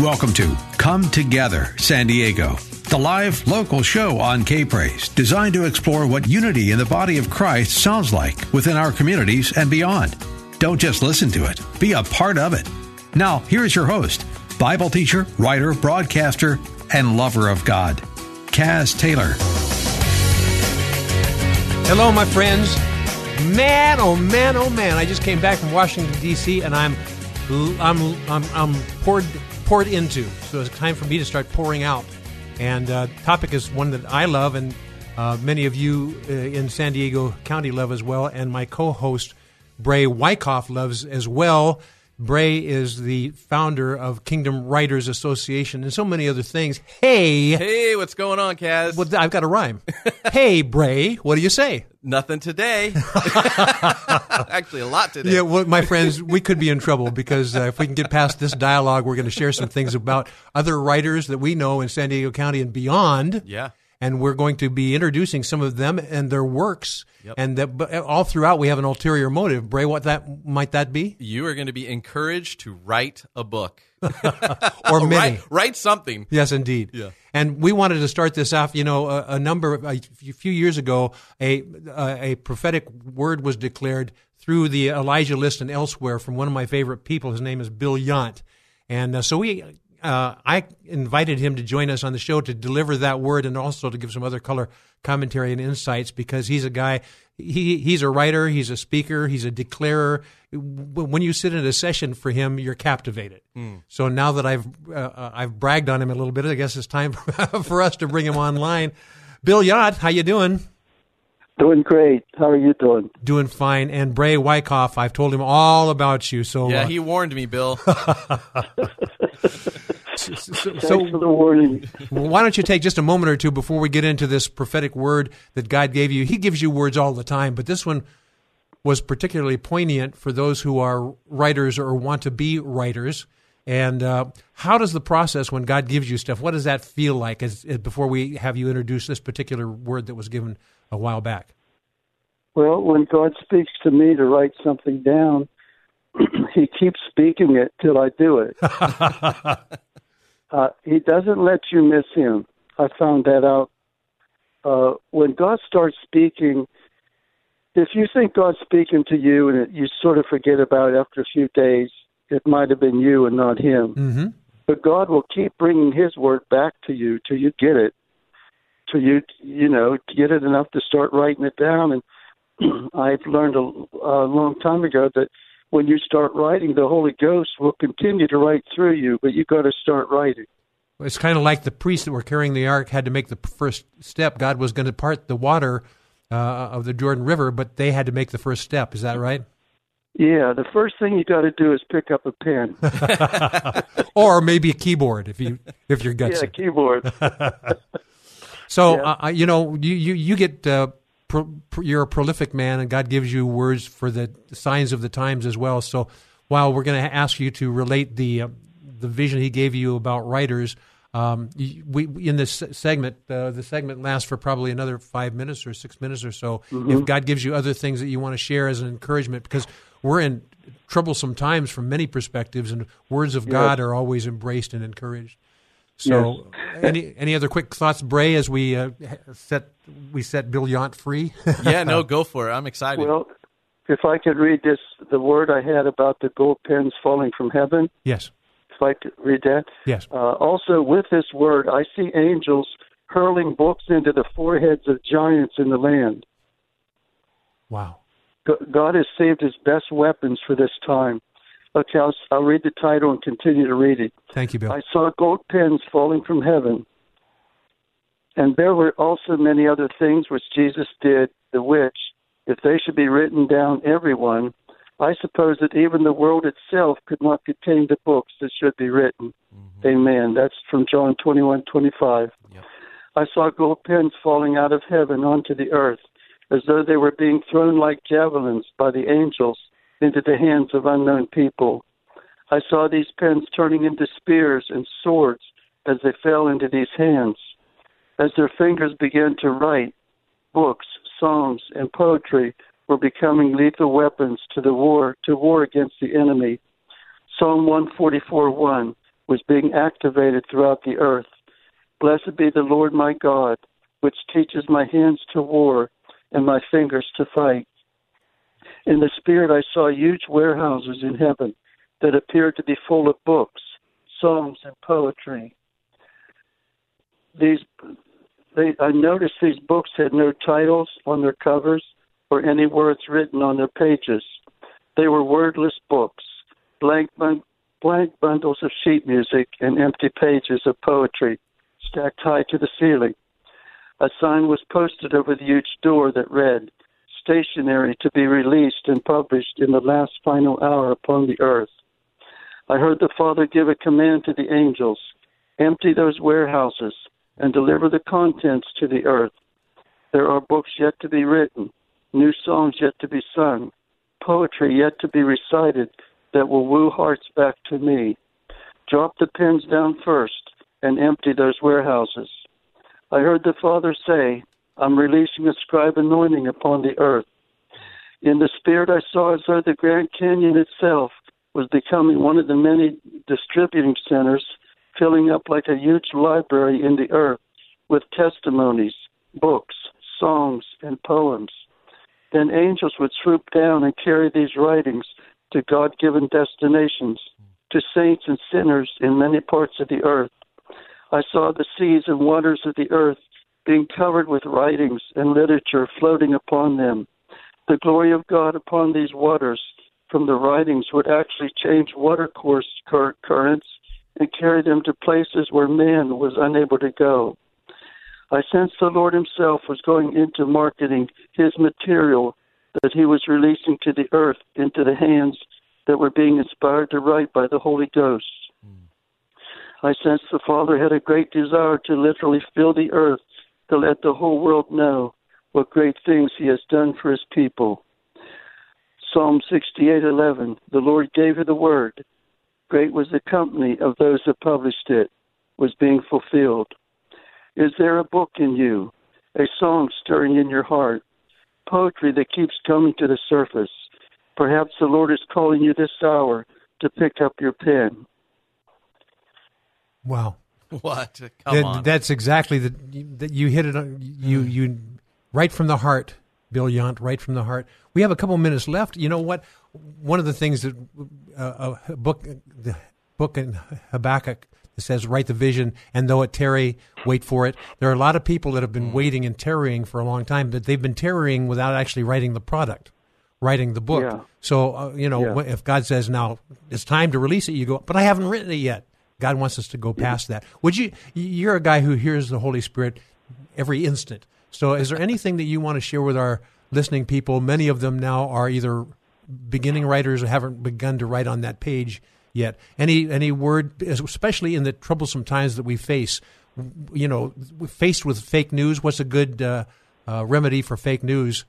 Welcome to Come Together San Diego, the live local show on K Praise, designed to explore what unity in the body of Christ sounds like within our communities and beyond. Don't just listen to it, be a part of it. Now, here is your host, Bible teacher, writer, broadcaster, and lover of God, Kaz Taylor. Hello, my friends. Man, oh man, oh man! I just came back from Washington D.C. and I'm, I'm, I'm, I'm poured, poured into. So it's time for me to start pouring out. And uh, topic is one that I love, and uh, many of you uh, in San Diego County love as well. And my co-host Bray Wyckoff loves as well. Bray is the founder of Kingdom Writers Association and so many other things. Hey, Hey, what's going on, Kaz? well, I've got a rhyme. hey, Bray, what do you say? Nothing today. Actually, a lot today. Yeah, well, my friends, we could be in trouble because uh, if we can get past this dialogue, we're going to share some things about other writers that we know in San Diego County and beyond. Yeah. And we're going to be introducing some of them and their works, Yep. and that, but all throughout we have an ulterior motive. Bray, what that might that be, You are going to be encouraged to write a book or many? write, write something. Yes, indeed. Yeah. And we wanted to start this off. You know, a, a number a few years ago, a a prophetic word was declared through the Elijah list and elsewhere from one of my favorite people. His name is Bill Yount, and uh, so we. Uh, I invited him to join us on the show to deliver that word and also to give some other color commentary and insights because he's a guy. He he's a writer. He's a speaker. He's a declarer. When you sit in a session for him, you're captivated. So now that I've uh, uh, I've bragged on him a little bit, I guess it's time for, for us to bring him online. Bill Yount, how you doing? Doing great. How are you doing? Doing fine. And Bray Wyckoff, I've told him all about you. So Yeah, uh, he warned me, Bill. so, Thanks for the warning. why don't you take just a moment or two before we get into this prophetic word that God gave you? He gives you words all the time, but this one was particularly poignant for those who are writers or want to be writers. And uh, how does the process when God gives you stuff? What does that feel like? As, as before we have you introduce this particular word that was given a while back. Well, when God speaks to me to write something down, He keeps speaking it till I do it. uh, he doesn't let you miss Him. I found that out. Uh, when God starts speaking, if you think God's speaking to you and it, you sort of forget about it after a few days, it might have been you and not Him. Mm-hmm. but God will keep bringing His word back to you till you get it, till you you know get it enough to start writing it down. And I've learned a, a long time ago that when you start writing, the Holy Ghost will continue to write through you, but you've got to start writing. It's kind of like the priests that were carrying the ark had to make the first step. God was going to part the water uh, of the Jordan River, but they had to make the first step. Is that right? Yeah, the first thing you got to do is pick up a pen. or maybe a keyboard if you if you're gutsy. yeah, keyboard. So Yeah. uh, you know you you you get uh, pro, you're a prolific man, and God gives you words for the signs of the times as well. So while we're going to ask you to relate the uh, the vision He gave you about writers, um, we in this segment uh, the segment lasts for probably another five minutes or six minutes or so. If God gives you other things that you want to share as an encouragement, because we're in troublesome times from many perspectives, and words of God are always embraced and encouraged. So, any any other quick thoughts, Bray, as we uh, set we set Bill Yount free? yeah, no, go for it. I'm excited. well, if I could read this, the word I had about the gold pens falling from heaven. yes, If I could read that. yes. Uh, also, with this word, I see angels hurling books into the foreheads of giants in the land. Wow. God has saved his best weapons for this time. Okay, I'll, I'll read the title and continue to read it. Thank you, Bill. I saw gold pens falling from heaven. And there were also many other things which Jesus did, the which, if they should be written down, everyone, I suppose that even the world itself could not contain the books that should be written. Mm-hmm. Amen. That's from John 21 25. Yep. I saw gold pens falling out of heaven onto the earth, as though they were being thrown like javelins by the angels into the hands of unknown people. I saw these pens turning into spears and swords as they fell into these hands. As their fingers began to write, books, songs, and poetry were becoming lethal weapons to the war to war against the enemy. Psalm 144:1 was being activated throughout the earth. Blessed be the Lord my God, which teaches my hands to war and my fingers to fight. In the spirit, I saw huge warehouses in heaven that appeared to be full of books, songs, and poetry. These, they, I noticed these books had no titles on their covers or any words written on their pages. They were wordless books, blank, blank bundles of sheet music, and empty pages of poetry stacked high to the ceiling. A sign was posted over the huge door that read, Stationery to be released and published in the last final hour upon the earth. I heard the Father give a command to the angels empty those warehouses and deliver the contents to the earth. There are books yet to be written, new songs yet to be sung, poetry yet to be recited that will woo hearts back to me. Drop the pens down first and empty those warehouses. I heard the Father say, I'm releasing a scribe anointing upon the earth. In the spirit, I saw as though the Grand Canyon itself was becoming one of the many distributing centers, filling up like a huge library in the earth with testimonies, books, songs, and poems. Then angels would swoop down and carry these writings to God given destinations, to saints and sinners in many parts of the earth. I saw the seas and waters of the earth being covered with writings and literature floating upon them. The glory of God upon these waters from the writings would actually change watercourse cur- currents and carry them to places where man was unable to go. I sensed the Lord Himself was going into marketing His material that He was releasing to the earth into the hands that were being inspired to write by the Holy Ghost. Hmm. I sensed the Father had a great desire to literally fill the earth to let the whole world know what great things He has done for His people. Psalm 68:11 The Lord gave you the word. Great was the company of those that published it, was being fulfilled. Is there a book in you, a song stirring in your heart, poetry that keeps coming to the surface? Perhaps the Lord is calling you this hour to pick up your pen. Wow. What? Come that, on. That's exactly the that you hit it. on You mm. you right from the heart, Bill Yount, right from the heart. We have a couple minutes left. You know what? One of the things that uh, a book, the book in Habakkuk says, "Write the vision, and though it tarry, wait for it." There are a lot of people that have been mm. waiting and tarrying for a long time, but they've been tarrying without actually writing the product, writing the book. Yeah. So uh, you know, yeah. if God says now it's time to release it, you go, "But I haven't written it yet." God wants us to go past that. Would you? You're a guy who hears the Holy Spirit every instant. So, is there anything that you want to share with our listening people? Many of them now are either beginning writers or haven't begun to write on that page yet. Any any word, especially in the troublesome times that we face. You know, faced with fake news, what's a good uh, uh, remedy for fake news?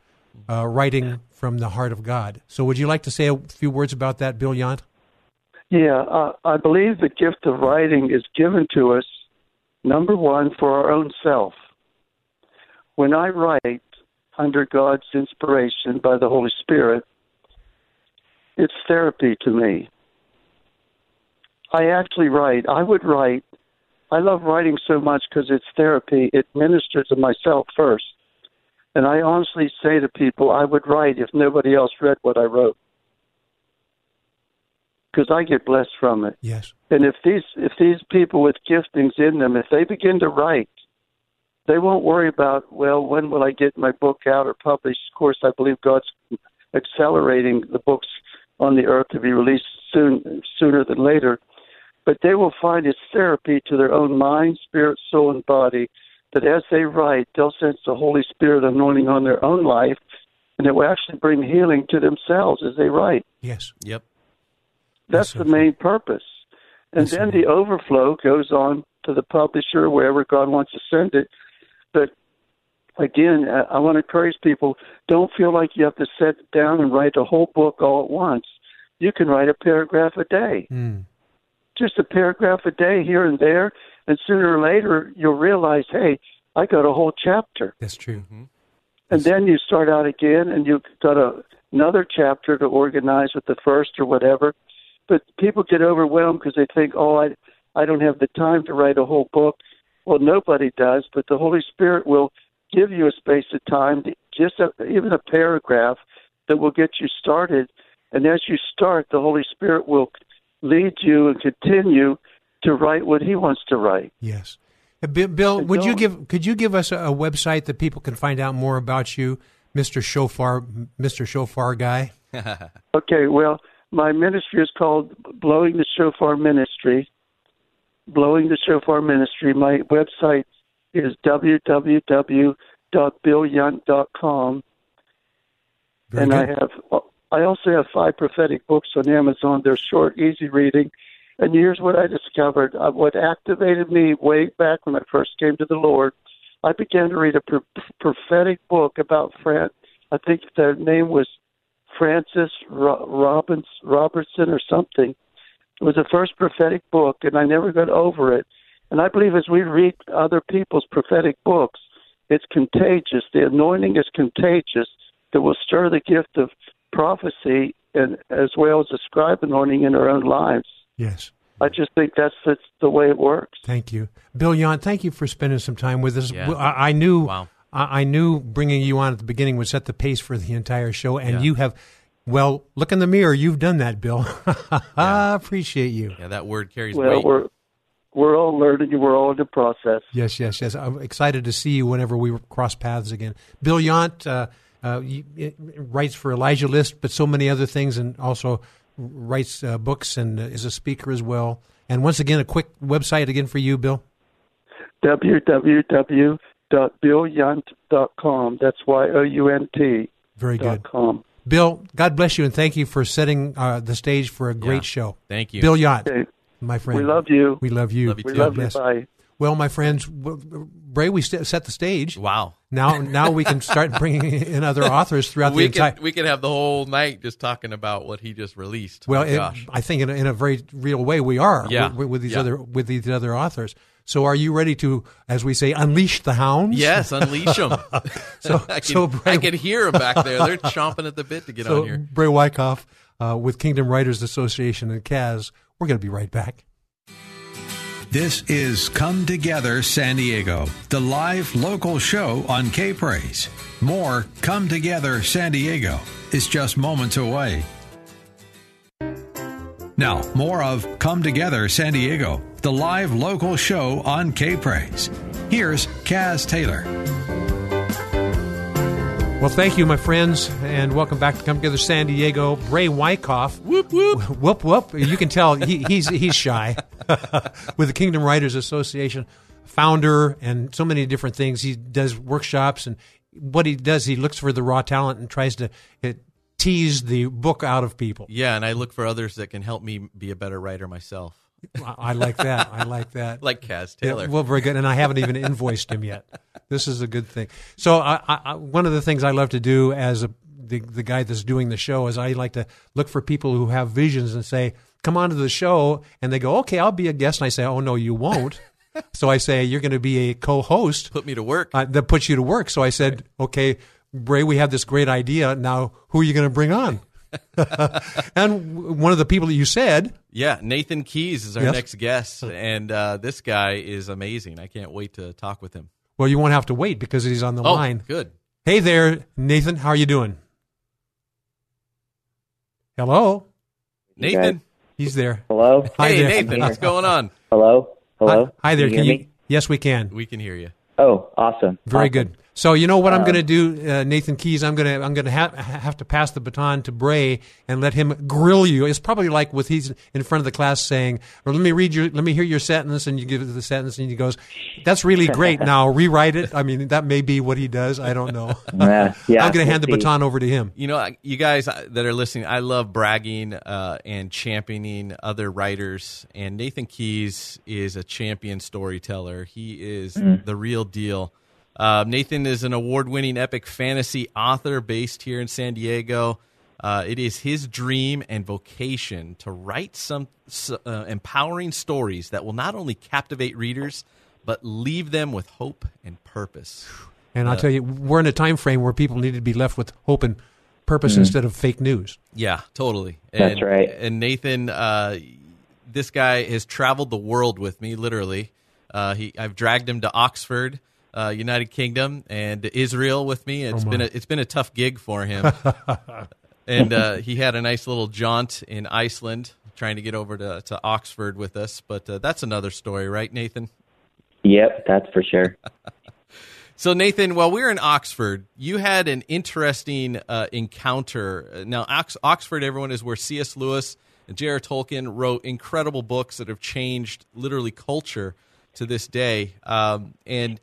Uh, writing from the heart of God. So, would you like to say a few words about that, Bill Yount? Yeah, uh, I believe the gift of writing is given to us, number one, for our own self. When I write under God's inspiration by the Holy Spirit, it's therapy to me. I actually write. I would write. I love writing so much because it's therapy. It ministers to myself first. And I honestly say to people, I would write if nobody else read what I wrote because I get blessed from it. Yes. And if these if these people with giftings in them, if they begin to write, they won't worry about well, when will I get my book out or published? Of course, I believe God's accelerating the books on the earth to be released soon sooner than later. But they will find it's therapy to their own mind, spirit, soul, and body. That as they write, they'll sense the Holy Spirit anointing on their own life, and it will actually bring healing to themselves as they write. Yes. Yep. That's so the main purpose. And That's then the overflow goes on to the publisher, wherever God wants to send it. But again, I I want to encourage people don't feel like you have to sit down and write a whole book all at once. You can write a paragraph a day, Mm. just a paragraph a day here and there. And sooner or later, you'll realize, hey, I got a whole chapter. That's true. Mm-hmm. And then you start out again, and you've got a, another chapter to organize with the first or whatever. But people get overwhelmed because they think, "Oh, I, I don't have the time to write a whole book." Well, nobody does, but the Holy Spirit will give you a space of time, to, just a, even a paragraph that will get you started. And as you start, the Holy Spirit will lead you and continue to write what He wants to write. Yes. Uh, Bill, would you give could you give us a, a website that people can find out more about you, Mr. Shofar, Mr. Shofar guy? Okay, well, my ministry is called Blowing the Shofar Ministry. Blowing the Shofar Ministry. My website is www.billyunt.com. Very and good. I have, I also have five prophetic books on Amazon. They're short, easy reading. And here's what I discovered. Uh, what activated me way back when I first came to the Lord, I began to read a pro- prophetic book about France. I think the name was Francis Ro- Robbins Robertson or something. It was the first prophetic book, and I never got over it. And I believe as we read other people's prophetic books, it's contagious. The anointing is contagious that will stir the gift of prophecy and as well as the scribe anointing in our own lives. yes. I just think that's the, the way it works. Thank you, Bill Yount. Thank you for spending some time with us. Yeah. I, I knew, Wow. I, I knew bringing you on at the beginning would set the pace for the entire show, and Yeah. you have. Well, look in the mirror. You've done that, Bill. I appreciate you. Yeah, that word carries Well, weight. we're we're all learning we're all in the process. Yes, yes, yes. I'm excited to see you whenever we cross paths again. Bill Yount uh, uh, he- he writes for Elijah List, but so many other things, and also writes uh, books and uh, is a speaker as well. And once again, a quick website again for you, Bill. www.billyunt.com. That's Y O U N T Very good. com. Bill, God bless you, and thank you for setting uh, the stage for a great Yeah. show. Thank you. Bill Yount, Okay. my friend. We love you. We love you. Love you We too. love you. Bye. Well, my friends, Bray, we st- set the stage. Wow. Now, now we can start bringing in other authors throughout we the entire. could we could have the whole night just talking about what he just released. Well, My it, gosh. I think in a, in a very real way we are Yeah. with, with these Yeah. other with these other authors. So, are you ready to, as we say, unleash the hounds? Yes, unleash them. So- I can, so Bray- I can hear them back there. They're chomping at the bit to get So, on here. Bray Wyckoff uh, with Kingdom Writers Association and Kaz. We're going to be right back. This is Come Together San Diego, the live local show on K Praise. More Come Together San Diego is just moments away. Now, more of Come Together San Diego, the live local show on K Praise. Here's Kaz Taylor. Well, thank you, my friends, and welcome back to Come Together San Diego. Bray Wyckoff. Whoop, whoop. Whoop, whoop. You can tell he, he's, he's shy. With the Kingdom Writers Association, founder, and so many different things. He does workshops, and what he does, he looks for the raw talent and tries to uh, tease the book out of people. Yeah, and I look for others that can help me be a better writer myself, I, like that. I like that. like Kaz Yeah, Taylor. well, very good. And I haven't even invoiced him yet. This is a good thing. So, I, I, one of the things I love to do as a, the the guy that's doing the show is I like to look for people who have visions and say, "Come on to the show," and they go, "Okay, I'll be a guest." And I say, "Oh no, you won't." so I say, "You're going to be a co-host." Put me to work. Uh, that puts you to work. So I said, "Okay, Bray, we have this great idea. Now, who are you going to bring on?" and one of the people that you said, yeah, Nathan Keys is our Yes. next guest, and uh, this guy is amazing. I can't wait to talk with him. well, you won't have to wait because he's on the Oh, line. good. Hey there, Nathan. How are you doing? Hello. Nathan. He's there. Hello? Hi hey, there. Nathan. What's going on? Hello? Hello? Hi, hi there. Can Can you you? me? Yes, we can. We can hear you. Oh, awesome. Very Awesome. good. So you know what I'm Um, going to do, uh, Nathan Keys. I'm going to I'm going to ha- have to pass the baton to Bray and let him grill you. It's probably like with he's in front of the class saying, "Or let me read your, let me hear your sentence," and you give it the sentence, and he goes, "That's really great." now rewrite it. I mean, that may be what he does. I don't know. Uh, yeah, I'm going to hand the see. baton over to him. You know, you guys that are listening, I love bragging uh, and championing other writers. And Nathan Keys is a champion storyteller. He is the real deal. Uh, Nathan is an award winning epic fantasy author based here in San Diego. Uh, it is his dream and vocation to write some uh, empowering stories that will not only captivate readers, but leave them with hope and purpose. And I'll tell you, we're in a time frame where people need to be left with hope and purpose instead of fake news. Yeah, totally. That's And- right. And Nathan, uh, this guy has traveled the world with me, literally. Uh, he, I've dragged him to Oxford, uh, United Kingdom, and Israel with me. It's been a, it's been a tough gig for him. and uh, he had a nice little jaunt in Iceland, trying to get over to, to Oxford with us. But uh, that's another story, right, Nathan? Yep, that's for sure. So Nathan, while we were in Oxford, you had an interesting uh, encounter. Now, Ox- Oxford, everyone is where C.S. Lewis and J.R. Tolkien wrote incredible books that have changed literally culture to this day. Um, and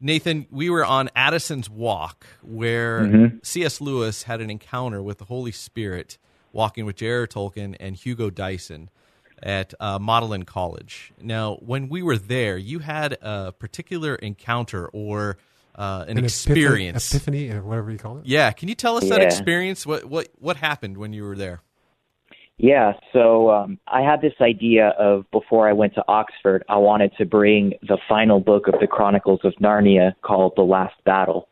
Nathan, we were on Addison's Walk, where C.S. Lewis had an encounter with the Holy Spirit, walking with J.R. Tolkien and Hugo Dyson at uh, Magdalen College. Now, when we were there, you had a particular encounter or uh, an, An experience. epiphany, epiphany, or whatever you call it. yeah, can you tell us that experience? What what what happened when you were there? Yeah, so um, I had this idea of before I went to Oxford, I wanted to bring the final book of the Chronicles of Narnia called The Last Battle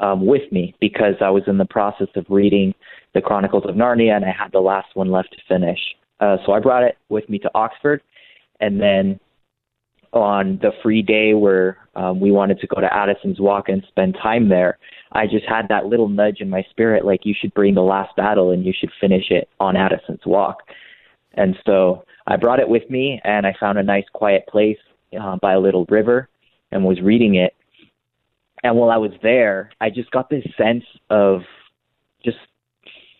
um, with me because I was in the process of reading the Chronicles of Narnia and I had the last one left to finish. Uh, so I brought it with me to Oxford, and then on the free day where um, we wanted to go to Addison's Walk and spend time there, I just had that little nudge in my spirit, like you should bring the last battle and you should finish it on Addison's Walk. And so I brought it with me, and I found a nice quiet place uh, by a little river and was reading it. And while I was there, I just got this sense of just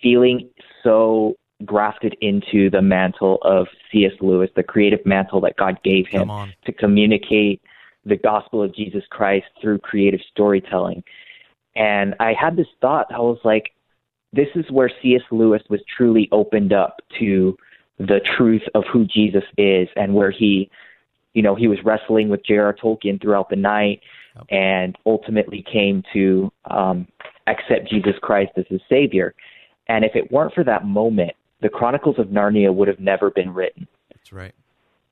feeling so grafted into the mantle of C.S. Lewis, the creative mantle that God gave him to communicate the gospel of Jesus Christ through creative storytelling. And I had this thought, I was like, this is where C.S. Lewis was truly opened up to the truth of who Jesus is and where he, you know, he was wrestling with J.R. Tolkien throughout the night and ultimately came to um, accept Jesus Christ as his Savior. And if it weren't for that moment, the Chronicles of Narnia would have never been written. That's right.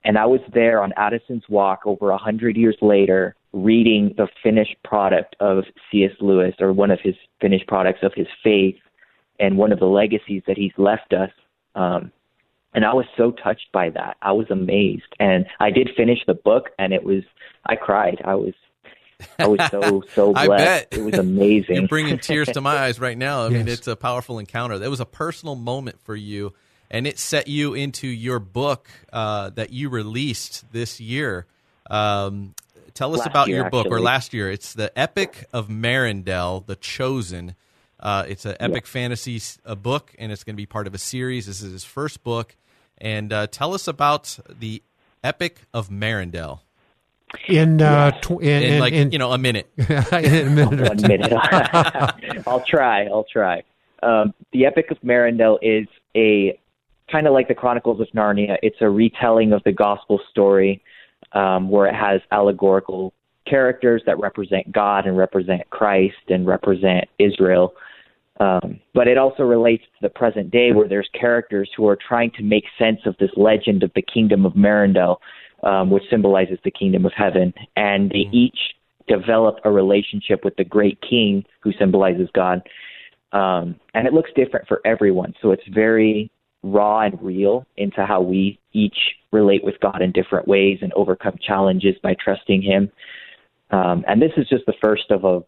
And I was there on Addison's Walk over a hundred years later, reading the finished product of C.S. Lewis, or one of his finished products of his faith, and one of the legacies that he's left us. Um, and I was so touched by that. I was amazed, and I did finish the book, and it was I cried. I was I was so so I blessed. bet. It was amazing. You're bringing tears to my eyes right now. I mean, it's a powerful encounter. That was a personal moment for you, and it set you into your book uh, that you released this year. Um, tell us Last about year, your book, or last year. It's the Epic of Marindel, The Chosen. Uh, it's an epic fantasy s- a book, and it's going to be part of a series. This is his first book, and uh, tell us about the Epic of Marindel In, uh, tw- in, in, in, like in- you know a minute. in a minute one minute. I'll try. I'll try. Um, the Epic of Marindel is a kind of like the Chronicles of Narnia. It's a retelling of the gospel story um, where it has allegorical characters that represent God and represent Christ and represent Israel. Um, but it also relates to the present day where there's characters who are trying to make sense of this legend of the kingdom of Marindel, um, which symbolizes the kingdom of heaven. And they each develop a relationship with the great king who symbolizes God. Um, and it looks different for everyone. So it's very raw and real into how we each relate with God in different ways and overcome challenges by trusting Him. Um, and this is just the first of a.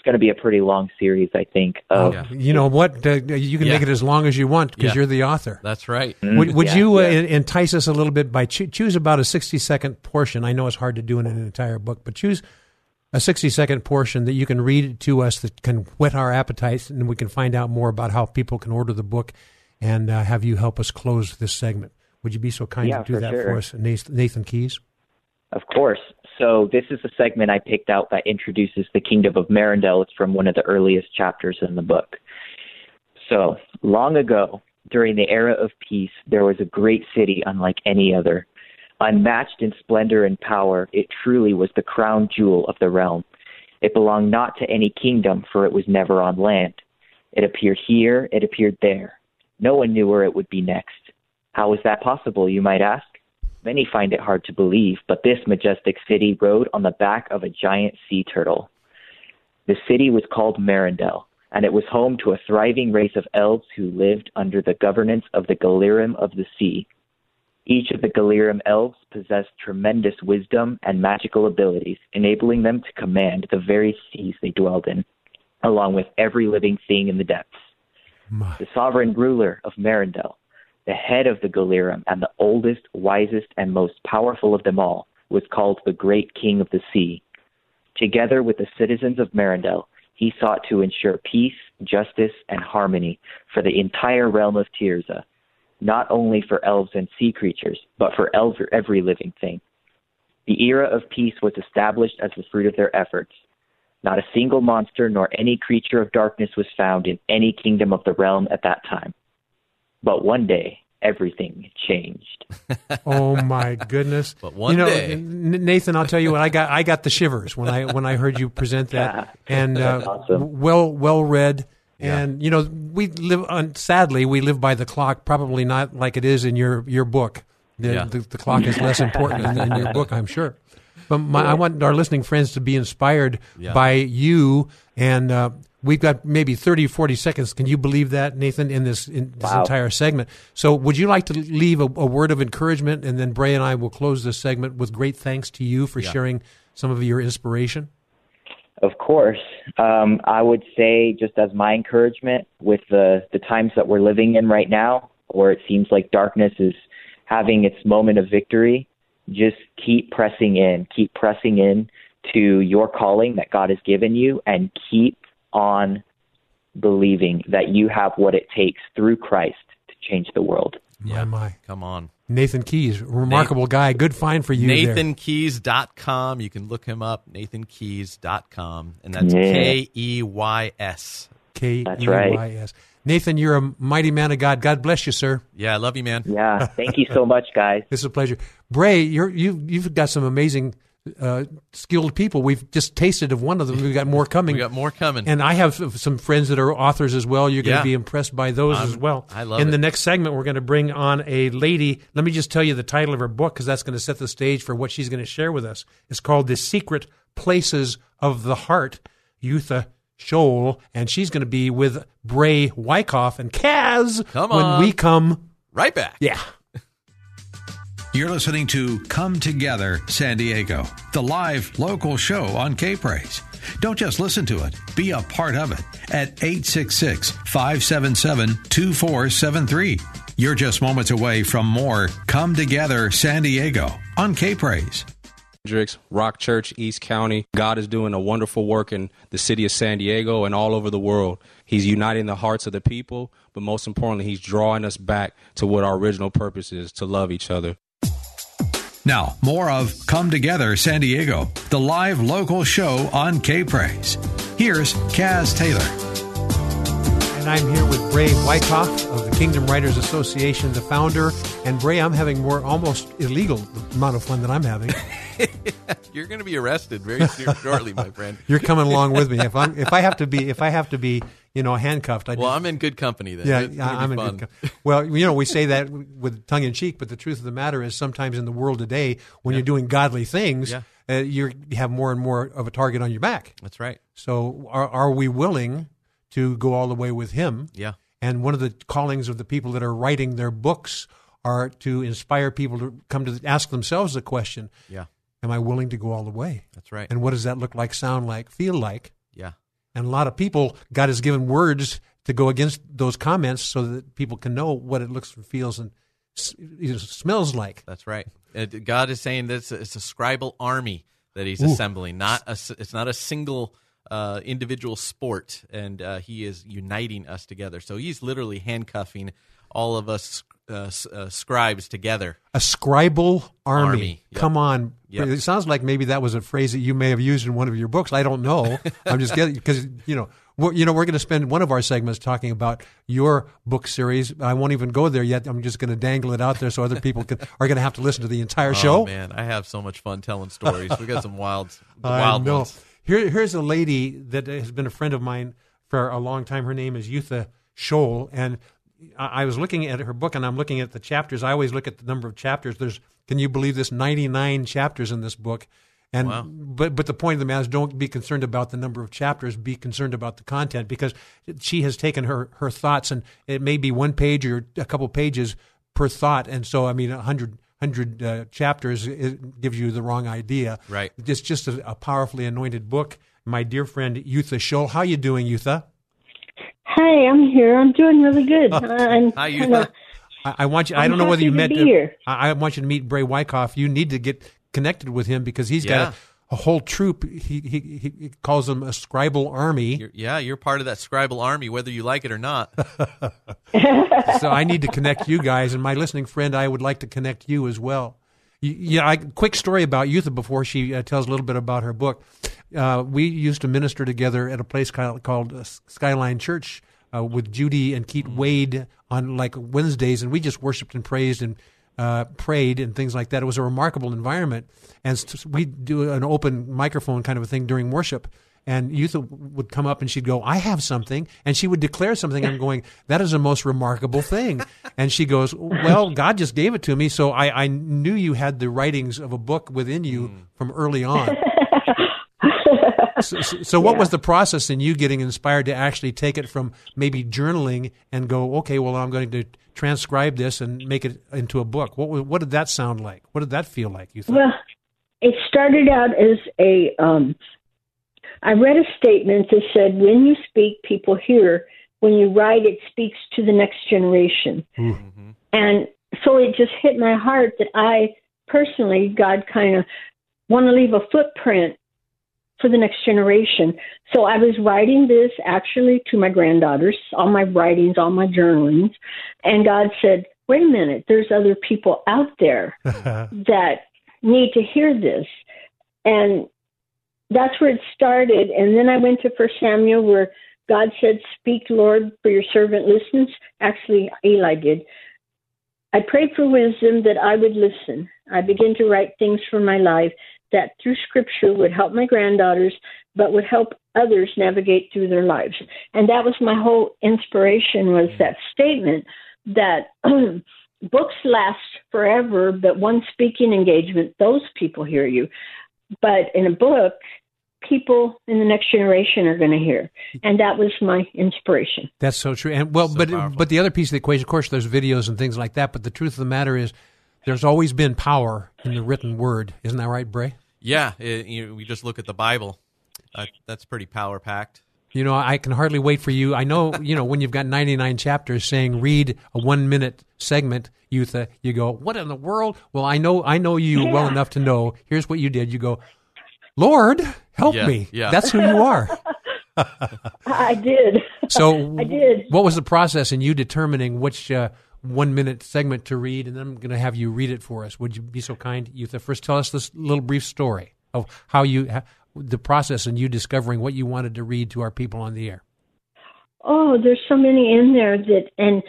It's going to be a pretty long series, I think. Of Yeah. You know what? Uh, you can Yeah. make it as long as you want because Yeah. you're the author. That's right. Would, would Yeah, you uh, yeah. entice us a little bit by choo- choose about a 60 second portion? I know it's hard to do in an entire book, but choose a 60 second portion that you can read to us that can whet our appetites and we can find out more about how people can order the book and uh, have you help us close this segment. Would you be so kind Yeah, to do for that sure. for us, Nathan Nathan Keys? Of course. So this is the segment I picked out that introduces the kingdom of Marindel. It's from one of the earliest chapters in the book. So long ago, during the era of peace, there was a great city unlike any other. Unmatched in splendor and power, it truly was the crown jewel of the realm. It belonged not to any kingdom, for it was never on land. It appeared here, it appeared there. No one knew where it would be next. How was that possible, you might ask? Many find it hard to believe, but this majestic city rode on the back of a giant sea turtle. The city was called Marindel, and it was home to a thriving race of elves who lived under the governance of the Galirim of the Sea. Each of the Galirim elves possessed tremendous wisdom and magical abilities, enabling them to command the very seas they dwelled in, along with every living thing in the depths. The sovereign ruler of Marindel, the head of the Galirim and the oldest, wisest, and most powerful of them all, was called the Great King of the Sea. Together with the citizens of Marindel, he sought to ensure peace, justice, and harmony for the entire realm of Tirza, not only for elves and sea creatures, but for every living thing. The era of peace was established as the fruit of their efforts. Not a single monster nor any creature of darkness was found in any kingdom of the realm at that time. But one day, everything changed. Oh my goodness! But one you know, day- Nathan, I'll tell you what I got. I got the shivers when I when I heard you present that, and uh, awesome. well well read. And you know, we live on. Sadly, we live by the clock. Probably not like it is in your your book. The, Yeah. the, the clock is less important than in your book, I'm sure. But my, I want our listening friends to be inspired Yeah. by you. And uh, we've got maybe 30, 40 seconds. Can you believe that, Nathan, in this, in this Wow. entire segment? So, would you like to leave a, a word of encouragement? And then Bray and I will close this segment with great thanks to you for Yeah. sharing some of your inspiration. Of course. Um, I would say, just as my encouragement with the, the times that we're living in right now, where it seems like darkness is having its moment of victory, just keep pressing in, keep pressing in to your calling that God has given you, and keep on believing that you have what it takes through Christ to change the world. My, my. Come on. Nathan Keys, remarkable guy. Good find for you there. NathanKeys.com. You can look him up, nathankeys.com. And that's Yeah. K E Y S. K That's E right. Y S. Nathan, you're a mighty man of God. God bless you, sir. Yeah, I love you, man. Yeah. Thank you so much, guys. this is a pleasure. Bray, you're, you, you've got some amazing, uh, skilled people. We've just tasted of one of them. We've got more coming. We got more coming. And I have some friends that are authors as well. You're going to be impressed by those I'm- as well. I love In it. the next segment, we're going to bring on a lady. Let me just tell you the title of her book because that's going to set the stage for what she's going to share with us. It's called The Secret Places of the Heart, Eutha Scholl. And she's going to be with Bray Wyckoff and Kaz Come when we come. right back. Yeah. You're listening to Come Together San Diego, the live local show on K Praise. Don't just listen to it, be a part of it at 866 577 2473. You're just moments away from more Come Together San Diego on K Praise. Hendricks, Rock Church, East County. God is doing a wonderful work in the city of San Diego and all over the world. He's uniting the hearts of the people, but most importantly, He's drawing us back to what our original purpose is to love each other. Now, more of Come Together San Diego, the live local show on K Praise. Here's Kaz Taylor. And I'm here with Bray Wyckoff of the Kingdom Writers Association, the founder. And Bray, I'm having more almost illegal amount of fun that I'm having. You're going to be arrested very soon, shortly, my friend. You're coming along with me. If I'm, if I have to be, if I have to be, you know, handcuffed, I Well, just- I'm in good company then. yeah, It's I'm in fun. good. Well, you know, we say that with tongue in cheek, but the truth of the matter is, sometimes in the world today, when you're doing godly things, Yeah. uh, you're, you have more and more of a target on your back. That's right. So, are are we willing to go all the way with Him? Yeah. And one of the callings of the people that are writing their books are to inspire people to come to ask themselves the question: Yeah. Am I willing to go all the way? That's right. And what does that look like, sound like, feel like? Yeah. And a lot of people, God has given words to go against those comments so that people can know what it looks and feels and you know, smells like. That's right. Uh, God is saying that it's a, scribal army that he's assembling. Not a, it's not a single uh, individual sport, and uh, he is uniting us together. So he's literally handcuffing all of us uh, uh, scribes together. A scribal army. Army, yep. Come on. Yep. It sounds like maybe that was a phrase that you may have used in one of your books. I don't know. I'm just getting because you know we're, you know we're going to spend one of our segments talking about your book series. I won't even go there yet. I'm just going to dangle it out there so other people can, are going to have to listen to the entire show. Oh man, I have so much fun telling stories. We got some wild, wild ones. Here, here's a lady that has been a friend of mine for a long time. Her name is Eutha Scholl, and I, I was looking at her book, and I'm looking at the chapters. I always look at the number of chapters. There's, can you believe this? 99 chapters in this book. And Wow. but but the point of the matter is, don't be concerned about the number of chapters. Be concerned about the content because she has taken her her thoughts, and it may be one page or a couple pages per thought. And so, I mean, a hundred hundred uh, chapters it gives you the wrong idea. Right. It's just a, a powerfully anointed book. My dear friend Eutha Scholl, how you doing, Eutha? Hi, I'm here. I'm doing really good. I'm Hi, kinda- I, I want you. I I'm don't know whether you met. be here. I, I want you to meet Bray Wyckoff. You need to get connected with him because he's Yeah. got a, a whole troop. He, he he he calls them a scribal army. You're, yeah, you're part of that scribal army, whether you like it or not. so I need to connect you guys, and my listening friend, I would like to connect you as well. You, yeah, I, quick story about Eutha before she uh, tells a little bit about her book. Uh, we used to minister together at a place called, called uh, Skyline Church uh, with Judy and Keith Wade on like Wednesdays, and we just worshipped and praised and uh, prayed and things like that. It was a remarkable environment, and s- we do an open microphone kind of a thing during worship. And Eutha would come up and she'd go, I have something. And she would declare something. I'm going, that is the most remarkable thing. And she goes, Well, God just gave it to me. So I, I knew you had the writings of a book within you from early on. so, so, so what was the process in you getting inspired to actually take it from maybe journaling and go, okay, well, I'm going to transcribe this and make it into a book? What, what did that sound like? What did that feel like? You thought? Well, it started out as a. Um, I read a statement that said, "When you speak, people hear. When you write, it speaks to the next generation." And so it just hit my heart that I personally, God, kind of want to leave a footprint for the next generation. So I was writing this actually to my granddaughters, all my writings, all my journalings, and God said, "Wait a minute, there's other people out there that need to hear this. And that's where it started. And then I went to First Samuel where God said, Speak, Lord, for your servant listens. Actually, Eli did. I prayed for wisdom that I would listen. I began to write things for my life that through scripture would help my granddaughters, but would help others navigate through their lives. And that was my whole inspiration was that statement that books last forever, but one speaking engagement, those people hear you. But in a book, people in the next generation are going to hear. And that was my inspiration. That's so true. And well, but but the other piece of the equation, of course, there's videos and things like that. But the truth of the matter is, there's always been power in the written word. Isn't that right, Bray? Yeah, it, you know, we just look at the Bible. Uh, that's pretty power packed. You know, I can hardly wait for you. I know, you know, when you've got 99 chapters saying read a one minute segment, Eutha, you go, what in the world? Well, I know, I know you well enough to know. Here's what you did. You go, Lord, help Yeah, me. yeah. That's who you are. I did. So, I did. what was the process in you determining which uh, one minute segment to read? And then I'm going to have you read it for us. Would you be so kind, Eutha? First, tell us this little brief story of how you, the process and you discovering what you wanted to read to our people on the air. Oh, there's so many in there that, and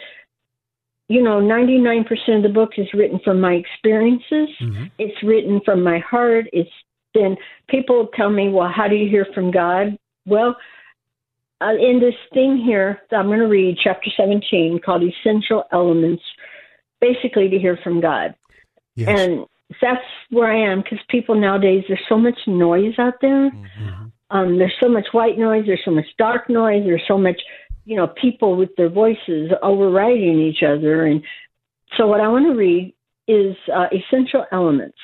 you know, 99% of the book is written from my experiences. Mm-hmm. It's written from my heart. It's then people tell me, well, how do you hear from God? Well, uh, in this thing here that I'm going to read, chapter 17, called Essential Elements, basically to hear from God. Yes. And that's where I am because people nowadays, there's so much noise out there. Um, there's so much white noise. There's so much dark noise. There's so much, you know, people with their voices overriding each other. And so, what I want to read is uh, essential elements.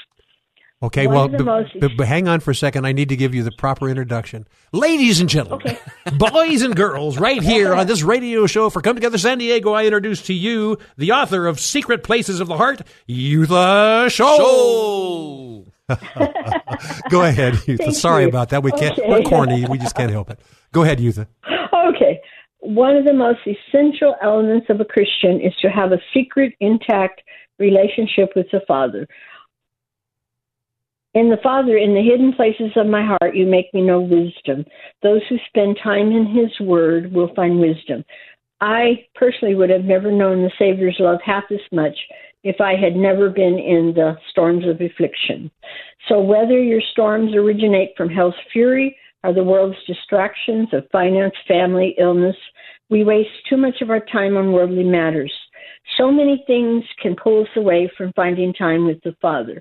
Okay, One well, of the but, most- but, but hang on for a second. I need to give you the proper introduction. Ladies and gentlemen, boys and girls, right here on this radio show for Come Together San Diego, I introduce to you the author of Secret Places of the Heart, Eutha Scholl. Go ahead. Thank Sorry you. about that. We can't. Okay. We're corny. We just can't help it. Go ahead, Eutha. Okay. One of the most essential elements of a Christian is to have a secret, intact relationship with the Father. In the Father, in the hidden places of my heart, you make me know wisdom. Those who spend time in His Word will find wisdom. I personally would have never known the Savior's love half as much if I had never been in the storms of affliction. So, whether your storms originate from hell's fury or the world's distractions of finance, family, illness, we waste too much of our time on worldly matters. So many things can pull us away from finding time with the Father.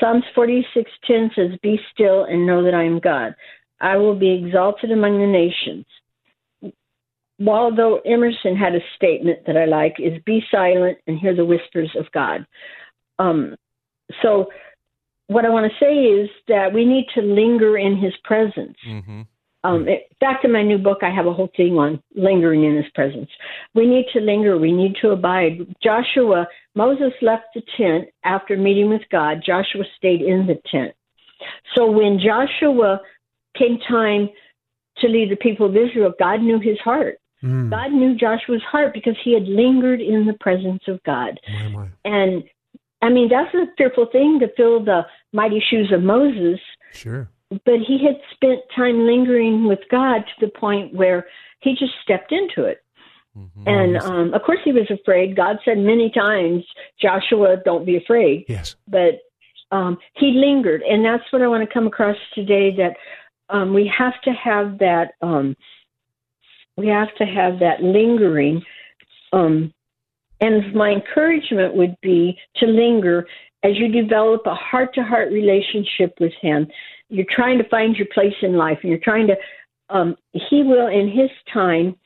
Psalms 46:10 says, "Be still and know that I am God. I will be exalted among the nations." Waldo Emerson had a statement that I like: "Is be silent and hear the whispers of God." Um, so, what I want to say is that we need to linger in His presence. Mm-hmm. Um, in my new book, I have a whole thing on lingering in His presence. We need to linger. We need to abide. Joshua, Moses left the tent after meeting with God. Joshua stayed in the tent. So when Joshua came time to lead the people of Israel, God knew his heart. Mm. God knew Joshua's heart because he had lingered in the presence of God. My, my. And I mean, that's a fearful thing to fill the mighty shoes of Moses Sure. but he had spent time lingering with God to the point where he just stepped into it. Mm-hmm. And um, of course, he was afraid. God said many times, Joshua, don't be afraid. Yes. But um, he lingered. And that's what I want to come across today that um, we have to have that. Um, we have to have that lingering. Um, and my encouragement would be to linger as you develop a heart to heart relationship with Him. You're trying to find your place in life, and you're trying to, um, He will, in His time,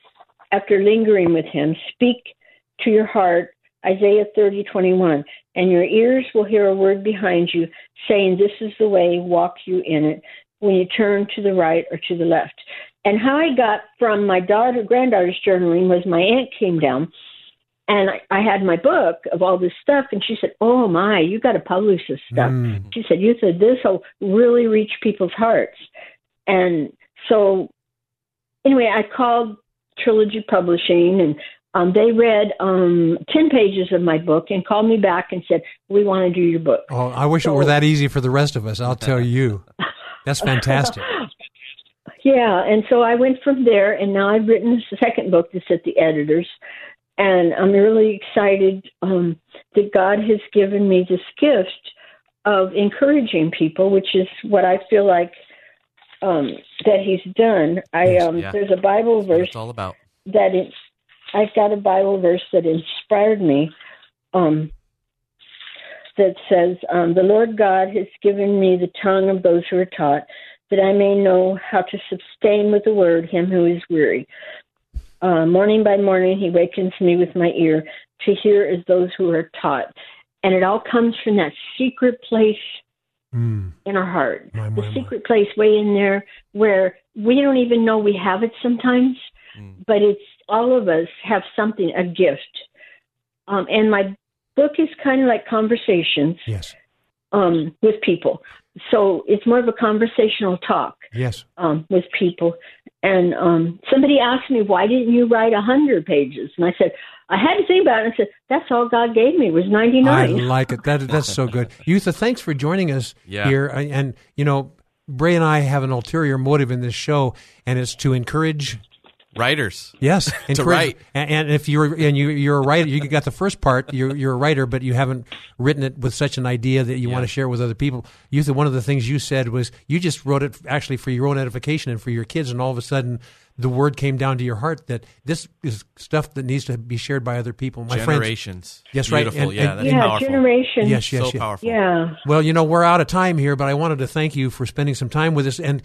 after lingering with Him, speak to your heart. Isaiah 30, 21. And your ears will hear a word behind you saying, This is the way, walk you in it, when you turn to the right or to the left. And how I got from my daughter, granddaughter's journaling was my aunt came down and I, I had my book of all this stuff, and she said, "Oh my, you got to publish this stuff." Mm. She said, "You said this will really reach people's hearts," and so anyway, I called Trilogy Publishing, and um, they read um, ten pages of my book and called me back and said, "We want to do your book." Oh, I wish it were that easy for the rest of us. I'll tell you. That's fantastic. Yeah, and so I went from there, and now I've written a second book that's at the editors, and I'm really excited um, that God has given me this gift of encouraging people, which is what I feel like um, that He's done. I um, yeah. there's a Bible verse it's all about. that it, I've got a Bible verse that inspired me um, that says, um, The Lord God has given me the tongue of those who are taught, that I may know how to sustain with the word him who is weary. Uh, morning by morning, he wakens me with my ear to hear as those who are taught. And it all comes from that secret place Mm. in our heart. My, the my, my. secret place way in there where we don't even know we have it sometimes, Mm. but it's all of us have something, a gift. Um, and my book is kind of like conversations Yes. um, with people. So it's more of a conversational talk Yes. um, with people. And um, somebody asked me, why didn't you write a hundred pages? And I said, I had to think about it. And I said, that's all God gave me was 99. I nine. like it. That that's so good. Eutha, thanks for joining us Yeah. here. And, and you know, Bray and I have an ulterior motive in this show, and it's to encourage. Writers. Yes, encourage, write. And, and if you're and you you're a writer, you got the first part. You're you're a writer, but you haven't written it with such an idea that you want to share with other people. Eutha, one of the things you said was you just wrote it actually for your own edification and for your kids, and all of a sudden the word came down to your heart that this is stuff that needs to be shared by other people. My friends, Generations. Yes, right. Beautiful. And- yeah, and- that's yeah, powerful. generation. yes, yes, so yes. powerful. Yeah. Well, you know, we're out of time here, but I wanted to thank you for spending some time with us and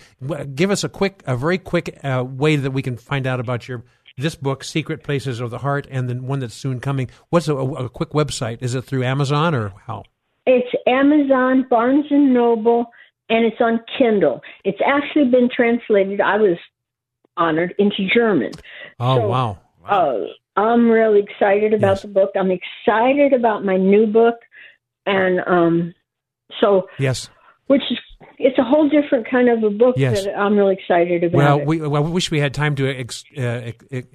give us a quick, a very quick uh, way that we can find out about your this book, Secret Places of the Heart, and the one that's soon coming. What's a, a quick website? Is it through Amazon or how? It's Amazon, Barnes and Noble, and it's on Kindle. It's actually been translated. I was honored into German. Oh, So- wow. Uh, I'm really excited about Yes. the book. I'm excited about my new book, and um, So Yes. which is it's a whole different kind of a book Yes. that I'm really excited about. Well, it. we, well, we wish we had time to ex, uh, ex, ex,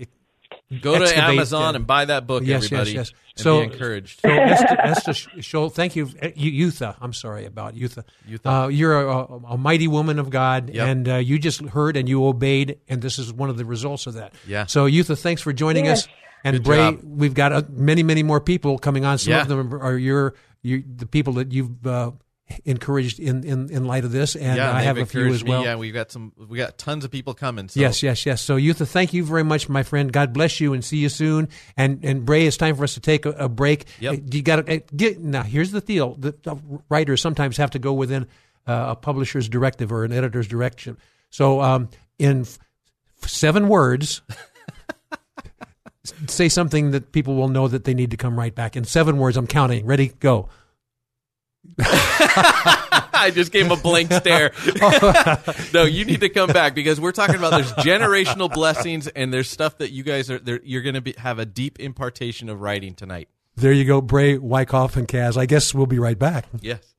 Go to Amazon uh, and buy that book, yes, everybody. Yes, yes, and So be encouraged. So Esther, Esther Scholl, thank you, Eu- Eutha. I'm sorry about Eutha. Eutha. Uh, you're a, a, a mighty woman of God, Yep. and uh, you just heard and you obeyed, and this is one of the results of that. Yeah. So Eutha, thanks for joining Yes. us. And Good Bray, job. we've got uh, many, many more people coming on. Some Yeah. of them are your, you, the people that you've uh, encouraged in, in, in light of this, and yeah, I they've a few as well. Me. Yeah, we've got some. We got tons of people coming. So. Yes, yes, yes. So, Eutha, thank you very much, my friend. God bless you, and see you soon. And and Bray, it's time for us to take a, a break. Yep. Uh, You got to get now. Here's the deal: the, the writers sometimes have to go within uh, a publisher's directive or an editor's direction. So, um, in f- seven words. Say something that people will know that they need to come right back. In seven words, I'm counting. Ready? Go. I just gave him a blank stare. no, you need to come back because we're talking about there's generational blessings and there's stuff that you guys are. there- You're going to have a deep impartation of writing tonight. There you go, Bray, Wyckoff, and Kaz. I guess we'll be right back. Yes.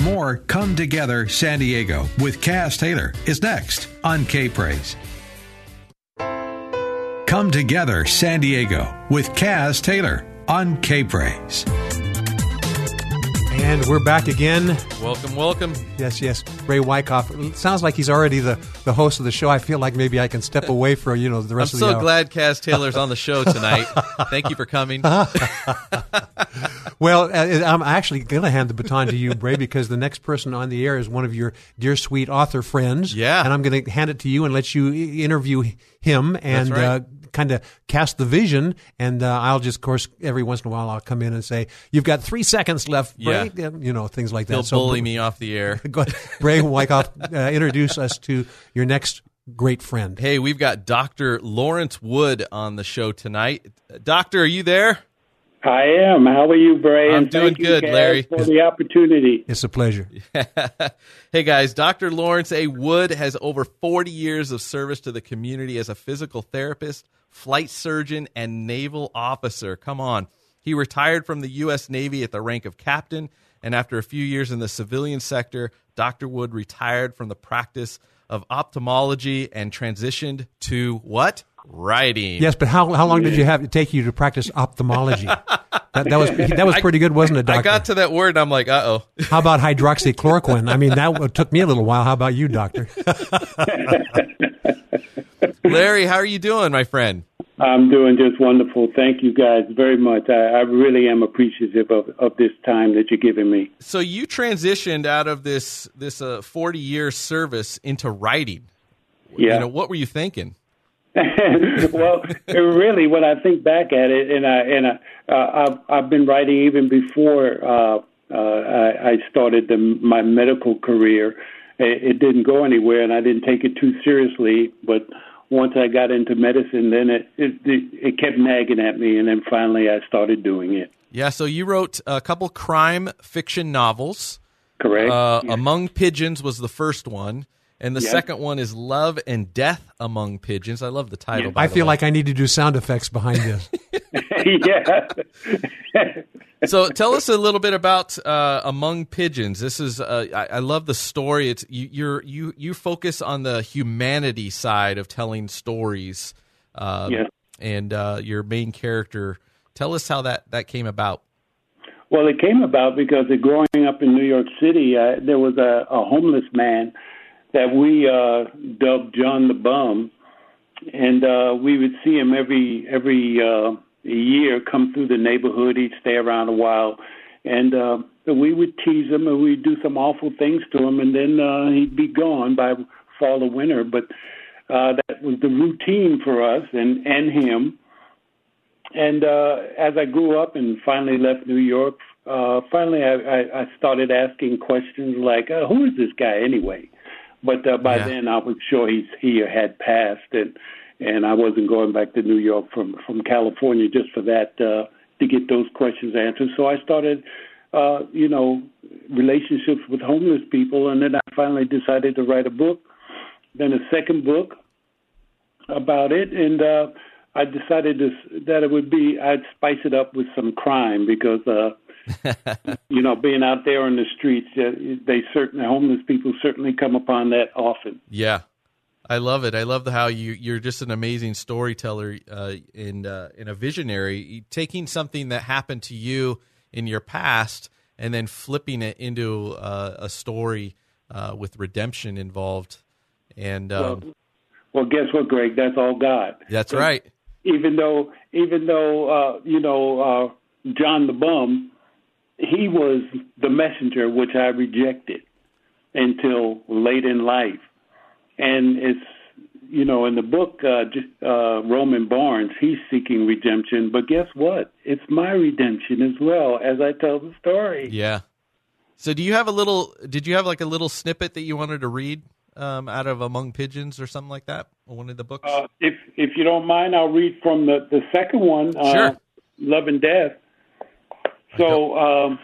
More Come Together San Diego with Kaz Taylor is next on K Praise. Come Together San Diego with Kaz Taylor on K Praise. And we're back again. Welcome, welcome. Yes, yes. Ray Wyckoff. It sounds like he's already the, the host of the show. I feel like maybe I can step away for you know the rest I'm of the so hour. glad Kaz Taylor's on the show tonight. Thank you for coming. Well, uh, I'm actually going to hand the baton to you, Bray, because the next person on the air is one of your dear, sweet author friends. Yeah. And I'm going to hand it to you and let you interview him and right. uh, kind of cast the vision. And uh, I'll just, of course, every once in a while, I'll come in and say, "You've got three seconds left, Bray." Yeah. You know, things like that. He'll So, bully me off the air. Go ahead. Bray Wyckoff, uh, introduce us to your next great friend. Hey, we've got Dr. Lawrence Wood on the show tonight. Doctor, are you there? I am. How are you, Bray? I'm And doing thank you, good, Larry. for the opportunity. It's a pleasure. hey guys, Dr. Lawrence A. Wood has over 40 years of service to the community as a physical therapist, flight surgeon, and naval officer. Come on. He retired from the U.S. Navy at the rank of captain, and after a few years in the civilian sector, Dr. Wood retired from the practice of ophthalmology and transitioned to what? Writing. Yes, but how how long did you have it take you to practice ophthalmology? that, that was that was pretty good, wasn't it, Doctor? I got to that word and I'm like, uh oh. How about hydroxychloroquine? I mean, that took me a little while. How about you, Doctor? Larry, how are you doing, my friend? I'm doing just wonderful. Thank you guys very much. I, I really am appreciative of, of this time that you're giving me. So you transitioned out of this this uh, 40 year service into writing. Yeah. You know, what were you thinking? well, really, when I think back at it, and I and I, uh, I've I've been writing even before uh, uh, I, I started the, my medical career. It, it didn't go anywhere, and I didn't take it too seriously. But once I got into medicine, then it it, it, it kept nagging at me, and then finally I started doing it. Yeah, so you wrote a couple crime fiction novels. Correct. Uh, Among Pigeons was the first one, and the Yeah. second one is Love and Death Among Pigeons. I love the title. by I the feel way. like I need to do sound effects behind this. yeah. so tell us a little bit about uh, Among Pigeons. This is uh, I, I love the story. It's you you're, you you focus on the humanity side of telling stories. Uh, Yes. And uh, your main character. Tell us how that that came about. Well, it came about because growing up in New York City, uh, there was a, a homeless man that we uh, dubbed John the Bum, and uh, we would see him every every uh, year come through the neighborhood. He'd stay around a while, and uh, we would tease him and we'd do some awful things to him, and then uh, he'd be gone by fall or winter. But uh, that was the routine for us and and him and uh, as I grew up and finally left New York, uh, finally I, I, I started asking questions like, uh, "Who is this guy anyway?" But uh, by Yeah. then I was sure he's he had passed, and and I wasn't going back to New York from from California just for that uh, to get those questions answered. So I started, uh, you know, relationships with homeless people, and then I finally decided to write a book, then a second book about it, and uh, I decided to, that it would be I'd spice it up with some crime because uh, you know, being out there on the streets, uh, they certainly homeless people certainly come upon that often. Yeah, I love it. I love the, how you you're just an amazing storyteller uh, and uh, and a visionary, taking something that happened to you in your past and then flipping it into uh, a story uh, with redemption involved. And um, well, well, guess what, Greg? That's all God. That's right. Even though, even though uh, you know uh, John the bum, he was the messenger which I rejected until late in life, and it's you know in the book uh, uh, Roman Barnes, he's seeking redemption, but guess what? It's my redemption as well as I tell the story. Yeah. So, do you have a little? Did you have like a little snippet that you wanted to read? um, out of Among Pigeons or something like that? One of the books. Uh, if if you don't mind, I'll read from the the second one. Uh, sure. Love and Death. So, um,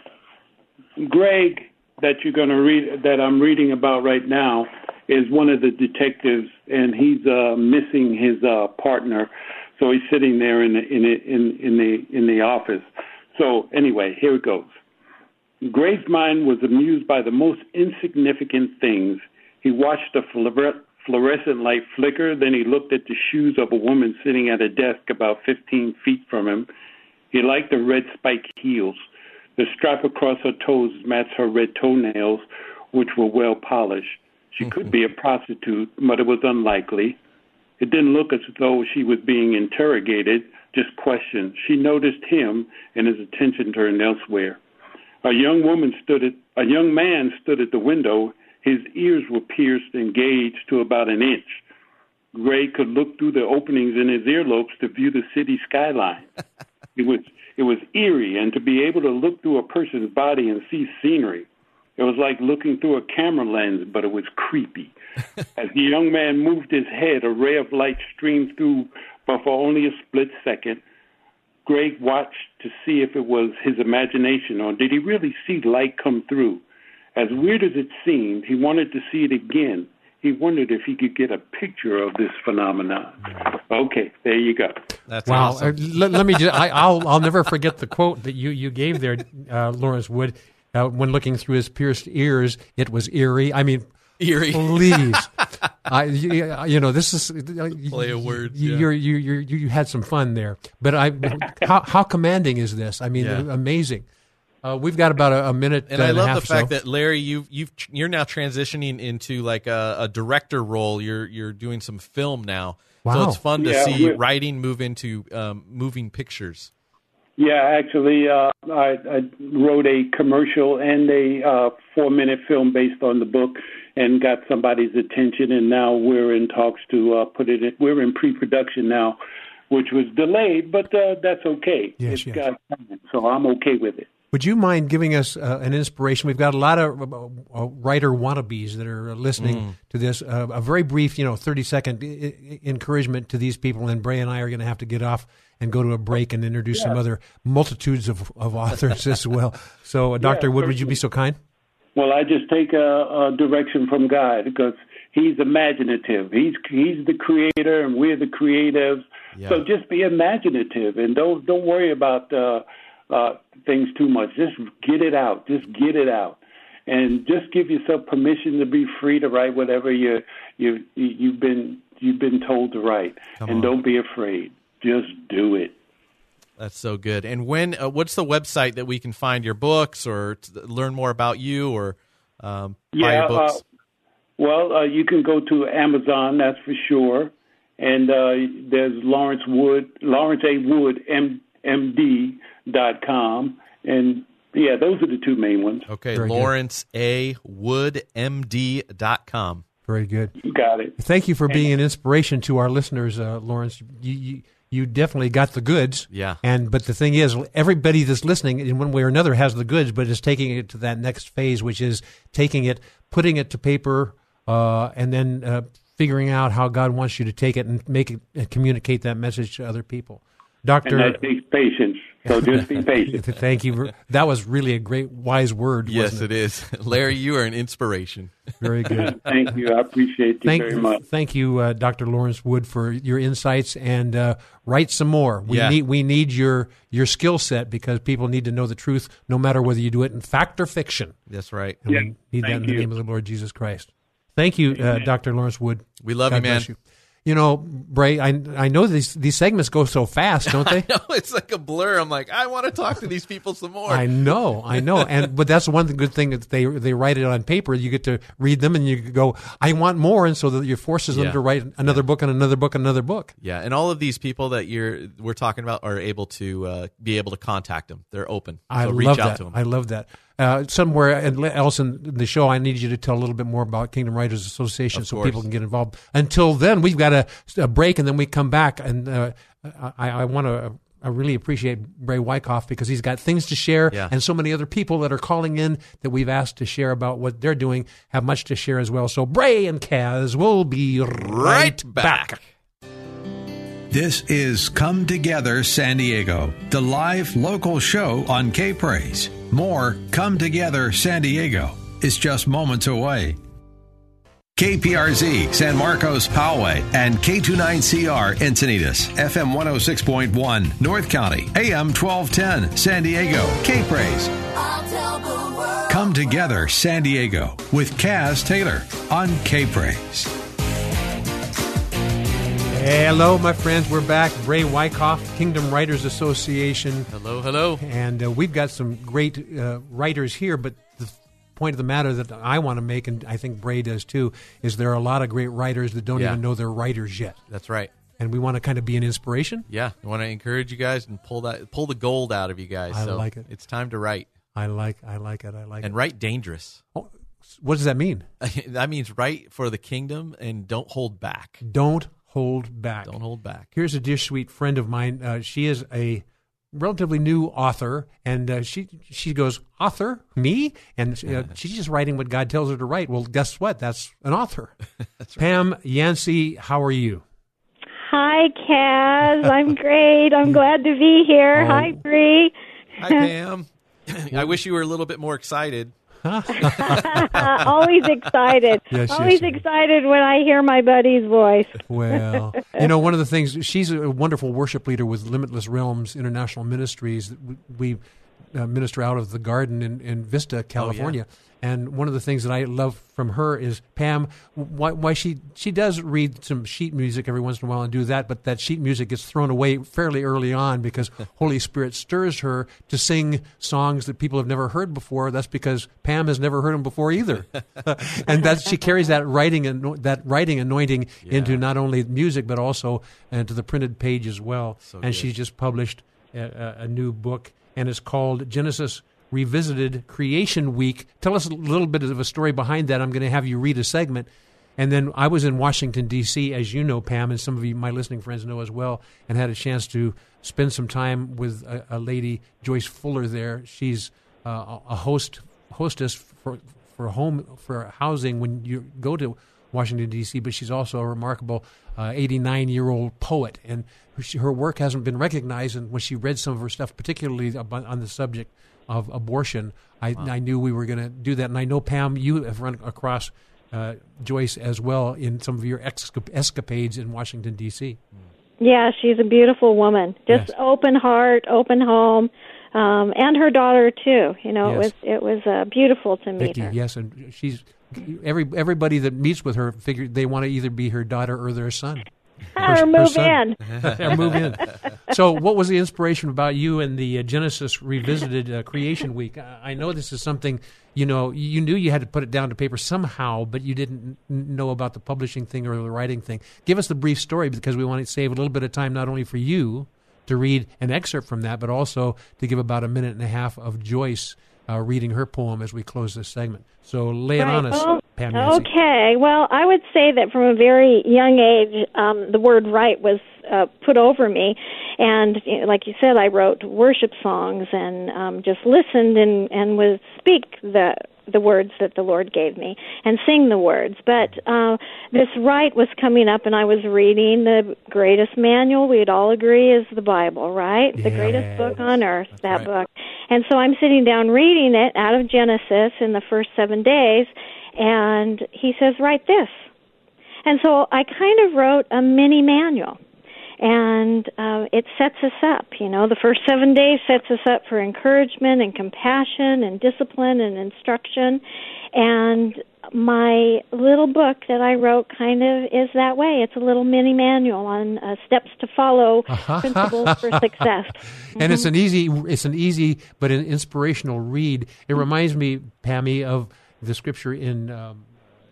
Greg, that you're going to read, that I'm reading about right now, is one of the detectives, and he's uh, missing his uh, partner. So he's sitting there in the in the, in in the in the office. So anyway, here it goes. Greg's mind was amused by the most insignificant things he watched the fluorescent light flicker, then he looked at the shoes of a woman sitting at a desk about 15 feet from him. He liked the red spike heels. The strap across her toes matched her red toenails, which were well polished. She could mm-hmm. be a prostitute, but it was unlikely. It didn't look as though she was being interrogated, just questioned. She noticed him, and his attention turned elsewhere. A young woman stood at a young man stood at the window his ears were pierced and gauged to about an inch. Gray could look through the openings in his earlobes to view the city skyline. it was it was eerie, and to be able to look through a person's body and see scenery, it was like looking through a camera lens, but it was creepy. As the young man moved his head, a ray of light streamed through, but for only a split second. Greg watched to see if it was his imagination or did he really see light come through. As weird as it seemed, he wanted to see it again. He wondered if he could get a picture of this phenomenon. Okay, there you go. That's wow. awesome. Uh, let, let, me just, I, will I'll never forget the quote that you, you gave there, uh, Lawrence Wood. Uh, when looking through his pierced ears, it was eerie. I mean, eerie. Please, I you, you, know this is play a word. You, yeah. you you you had some fun there, but I how how commanding is this? I mean, yeah. amazing. Uh, we've got about a, a minute, and I and love the fact so. that Larry, you've you've you're now transitioning into like a, a director role. You're you're doing some film now, wow. so it's fun to yeah, see writing move into um, moving pictures. Yeah, actually, uh, I, I wrote a commercial and a uh, four-minute film based on the book, and got somebody's attention. And now we're in talks to uh, put it. in We're in pre-production now, which was delayed, but uh, that's okay. Yes, it's yes. got time, so I'm okay with it. Would you mind giving us uh, an inspiration? We've got a lot of uh, uh writer wannabes that are listening mm. to this. Uh, a very brief, you know, thirty second I- encouragement to these people, and Bray and I are going to have to get off and go to a break and introduce yeah. some other multitudes of, of authors as well. So, uh, Doctor yeah, Wood, would you be so kind? Well, I just take a, a direction from God because He's imaginative. He's He's the creator, and we're the creatives. Yeah. So just be imaginative and don't don't worry about. Uh, uh, things too much. Just get it out. Just get it out, and just give yourself permission to be free to write whatever you you you've been you've been told to write, Come and on. don't be afraid. Just do it. That's so good. And when uh, what's the website that we can find your books or learn more about you or um, buy yeah, your books? Uh, well, uh, you can go to Amazon, that's for sure. And uh, there's Lawrence Wood, Lawrence A. Wood, M- MD dot com, and yeah, those are the two main ones. Okay, Very Lawrence good. A. Wood MD dot com. Very good. You got it. Thank you for being an inspiration to our listeners, uh, Lawrence. You, you, you definitely got the goods. Yeah. And but the thing is, everybody that's listening in one way or another has the goods, but is taking it to that next phase, which is taking it, putting it to paper, uh, and then uh, figuring out how God wants you to take it and make it and communicate that message to other people. Doctor, and that takes patience. So just be patient. Thank you. That was really a great, wise word. Yes, it? it is. Larry, you are an inspiration. Very good. thank you. I appreciate you thank, very much. Thank you, uh, Dr. Lawrence Wood, for your insights and uh, write some more. We Yeah. need we need your your skill set because people need to know the truth, no matter whether you do it in fact or fiction. That's right. And Yeah, we need that thank in the name of the Lord Jesus Christ. Thank you, uh, Dr. Lawrence Wood. We love God you, man. You. Know, Bray, I I know these these segments go so fast, don't they? no, it's like a blur. I'm like, I want to talk to these people some more. I know, I know, and but that's one good thing that they they write it on paper. You get to read them, and you go, I want more, and so that you forces them Yeah. to write another book and another book and another book. Yeah, and all of these people that you're we're talking about are able to uh, be able to contact them. They're open. I so reach love out that. to them. I love that. Uh, somewhere else in the show, I need you to tell a little bit more about Kingdom Writers Association Of so course. people can get involved. Until then, we've got a, a break, and then we come back. And uh, I, I want to. I really appreciate Bray Wyckoff because he's got things to share, Yeah. and so many other people that are calling in that we've asked to share about what they're doing have much to share as well. So Bray and Kaz will be right, Right back. back. This is Come Together San Diego, the live local show on K Praise. More Come Together San Diego is just moments away. KPRZ San Marcos Poway and K29CR Encinitas FM 106.1 North County AM 1210 San Diego K Praise. Come Together San Diego with Kaz Taylor on K Praise. Hello, my friends. We're back. Bray Wyckoff, Kingdom Writers Association. Hello, hello. And uh, we've got some great uh, writers here, but the point of the matter that I want to make, and I think Bray does too, is there are a lot of great writers that don't Yeah. even know they're writers yet. That's right. And we want to kind of be an inspiration. Yeah, I want to encourage you guys and pull that pull the gold out of you guys. I so like it. It's time to write I like, I like it, I like and it. And write dangerous. Oh, what does that mean? that means write for the kingdom and don't hold back. Don't hold back. Don't hold back. Here's a dear sweet friend of mine. Uh, she is a relatively new author, and uh, she she goes, "Author, me?" And uh, she's just writing what God tells her to write. Well, guess what? That's an author. That's right. Pam Yancey, how are you? Hi, Kaz. I'm great. I'm glad to be here. Oh. Hi, Bree. Hi, Pam. I wish you were a little bit more excited. Always excited. Yes, yes, Always yes. excited when I hear my buddy's voice. Well, you know, one of the things she's a wonderful worship leader with Limitless Realms International Ministries. We uh, minister out of the garden in, in Vista, California. And one of the things that I love from her is Pam. Why, why she she does read some sheet music every once in a while and do that, but that sheet music gets thrown away fairly early on because Holy Spirit stirs her to sing songs that people have never heard before. That's because Pam has never heard them before either, and that she carries that writing and that writing anointing into not only music but also into the printed page as well. So and good. she's just published a, a new book, and it's called Genesis Revisited Creation Week. Tell us a little bit of a story behind that. I'm going to have you read a segment. And then I was in Washington, D.C., as you know, Pam, and some of you, my listening friends, know as well, and had a chance to spend some time with a, a lady, Joyce Fuller, there. She's uh, a host hostess for, for home for housing when you go to Washington D.C. But she's also a remarkable 89 year old poet, and she, her work hasn't been recognized. And when she read some of her stuff, particularly on the subject of abortion, I, I knew we were going to do that. And I know Pam, you have run across uh, Joyce as well in some of your esca- escapades in Washington D.C. Yeah, she's a beautiful woman. Just Yes. open heart, open home, um, and her daughter too. You know, Yes. it was it was uh, beautiful to meet Vicky, her. yes, and she's every everybody that meets with her figure they want to either be her daughter or their son. Or her move in. or move in. So, what was the inspiration about you and the uh, Genesis Revisited uh, Creation Week? I, I know this is something you know you knew you had to put it down to paper somehow, but you didn't n- know about the publishing thing or the writing thing. Give us the brief story because we want to save a little bit of time not only for you to read an excerpt from that, but also to give about a minute and a half of Joyce uh, reading her poem as we close this segment. So, lay it Right. on us, Well, Pam. Nancy. Okay. Well, I would say that from a very young age, um, the word "right" was uh, put over me, and you know, like you said, I wrote worship songs and um, just listened and and would speak the the words that the Lord gave me and sing the words. But uh, this right was coming up, and I was reading the greatest manual. We'd all agree is the Bible, right? The greatest book on earth. that right. book. And so I'm sitting down reading it out of Genesis in the first seven days. And he says, write this. And so I kind of wrote a mini manual and uh, it sets us up. You know, the first seven days sets us up for encouragement and compassion and discipline and instruction. And my little book that I wrote kind of is that way. It's a little mini manual on uh, steps to follow, principles for success. and it's an easy, it's an easy but an inspirational read. It reminds me, Pammy, of the scripture in um,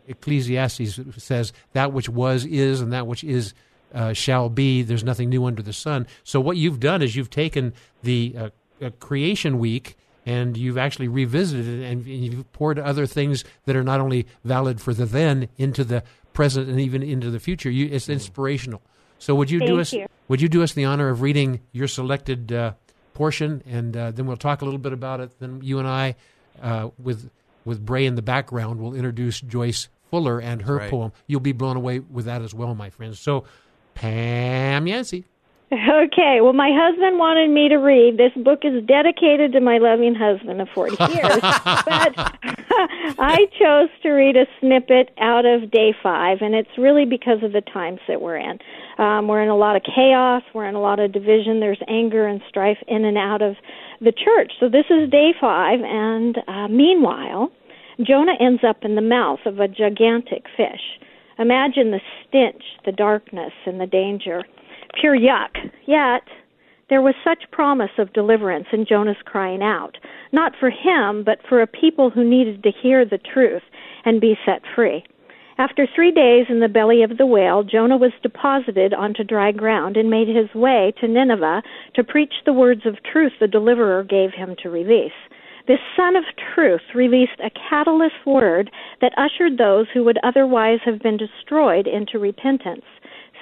Ecclesiastes that says, "That which was is, and that which is." Uh, shall be. There's nothing new under the sun. So what you've done is you've taken the uh, uh, creation week and you've actually revisited it and you've poured other things that are not only valid for the then into the present and even into the future. You, it's inspirational. So would you Thank do us you. would you do us the honor of reading your selected uh, portion and uh, then we'll talk a little bit about it. Then you and I, uh, with with Bray in the background, will introduce Joyce Fuller and her right. poem. You'll be blown away with that as well, my friends. So, Pam Yancey. Okay, well, my husband wanted me to read. This book is dedicated to my loving husband of 40 years, but I chose to read a snippet out of day five, and it's really because of the times that we're in. Um, we're in a lot of chaos, we're in a lot of division, there's anger and strife in and out of the church. So this is day five, and uh, meanwhile, Jonah ends up in the mouth of a gigantic fish. Imagine the stench, the darkness, and the danger. Pure yuck. Yet, there was such promise of deliverance in Jonah's crying out, not for him, but for a people who needed to hear the truth and be set free. After three days in the belly of the whale, Jonah was deposited onto dry ground and made his way to Nineveh to preach the words of truth the deliverer gave him to release. This Son of Truth released a catalyst word that ushered those who would otherwise have been destroyed into repentance,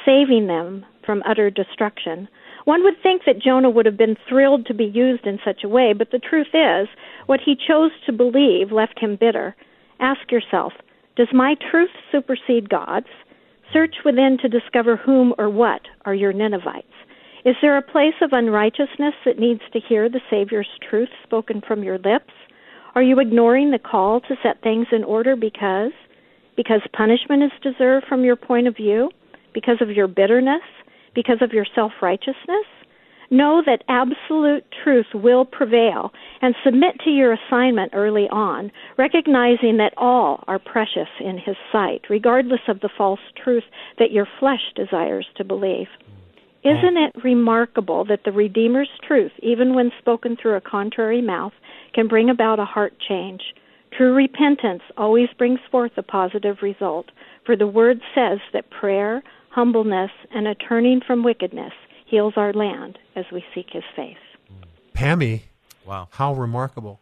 saving them from utter destruction. One would think that Jonah would have been thrilled to be used in such a way, but the truth is, what he chose to believe left him bitter. Ask yourself, does my truth supersede God's? Search within to discover whom or what are your Ninevites. Is there a place of unrighteousness that needs to hear the Savior's truth spoken from your lips? Are you ignoring the call to set things in order because? Because punishment is deserved from your point of view? Because of your bitterness? Because of your self righteousness? Know that absolute truth will prevail and submit to your assignment early on, recognizing that all are precious in His sight, regardless of the false truth that your flesh desires to believe. Isn't it remarkable that the Redeemer's truth, even when spoken through a contrary mouth, can bring about a heart change? True repentance always brings forth a positive result, for the Word says that prayer, humbleness, and a turning from wickedness heals our land as we seek His face. Pammy. Wow. How remarkable.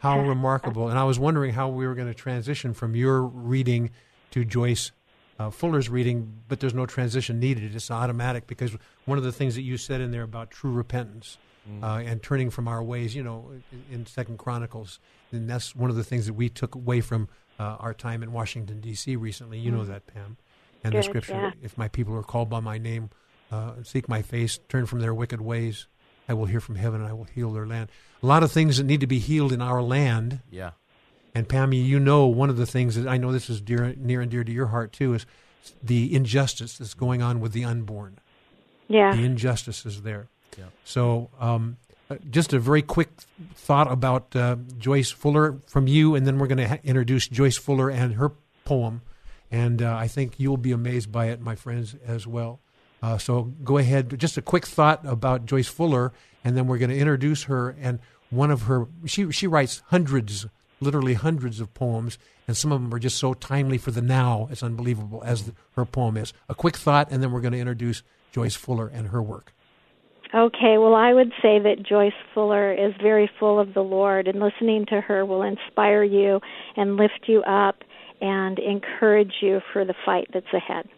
How remarkable. And I was wondering how we were going to transition from your reading to Joyce uh, Fuller's reading, but there's no transition needed. It's automatic because one of the things that you said in there about true repentance Mm. uh, and turning from our ways, you know, in, in Second Chronicles, and that's one of the things that we took away from uh, our time in Washington D.C. recently. You know Mm. that, Pam, and the scripture: yeah. "If my people are called by my name, uh, seek my face, turn from their wicked ways, I will hear from heaven, and I will heal their land." A lot of things that need to be healed in our land. Yeah. And Pammy, you know, one of the things that I know this is dear, near and dear to your heart too is the injustice that's going on with the unborn. Yeah. The injustice is there. Yeah. So, um, uh, just a very quick thought about uh, Joyce Fuller from you, and then we're going to ha- introduce Joyce Fuller and her poem. And uh, I think you'll be amazed by it, my friends, as well. Uh, so go ahead. Just a quick thought about Joyce Fuller, and then we're going to introduce her. And one of her, she she writes hundreds, literally hundreds of poems, and some of them are just so timely for the now. It's unbelievable, as the, her poem is. A quick thought, and then we're going to introduce Joyce Fuller and her work. Okay, well, I would say that Joyce Fuller is very full of the Lord, and listening to her will inspire you and lift you up and encourage you for the fight that's ahead.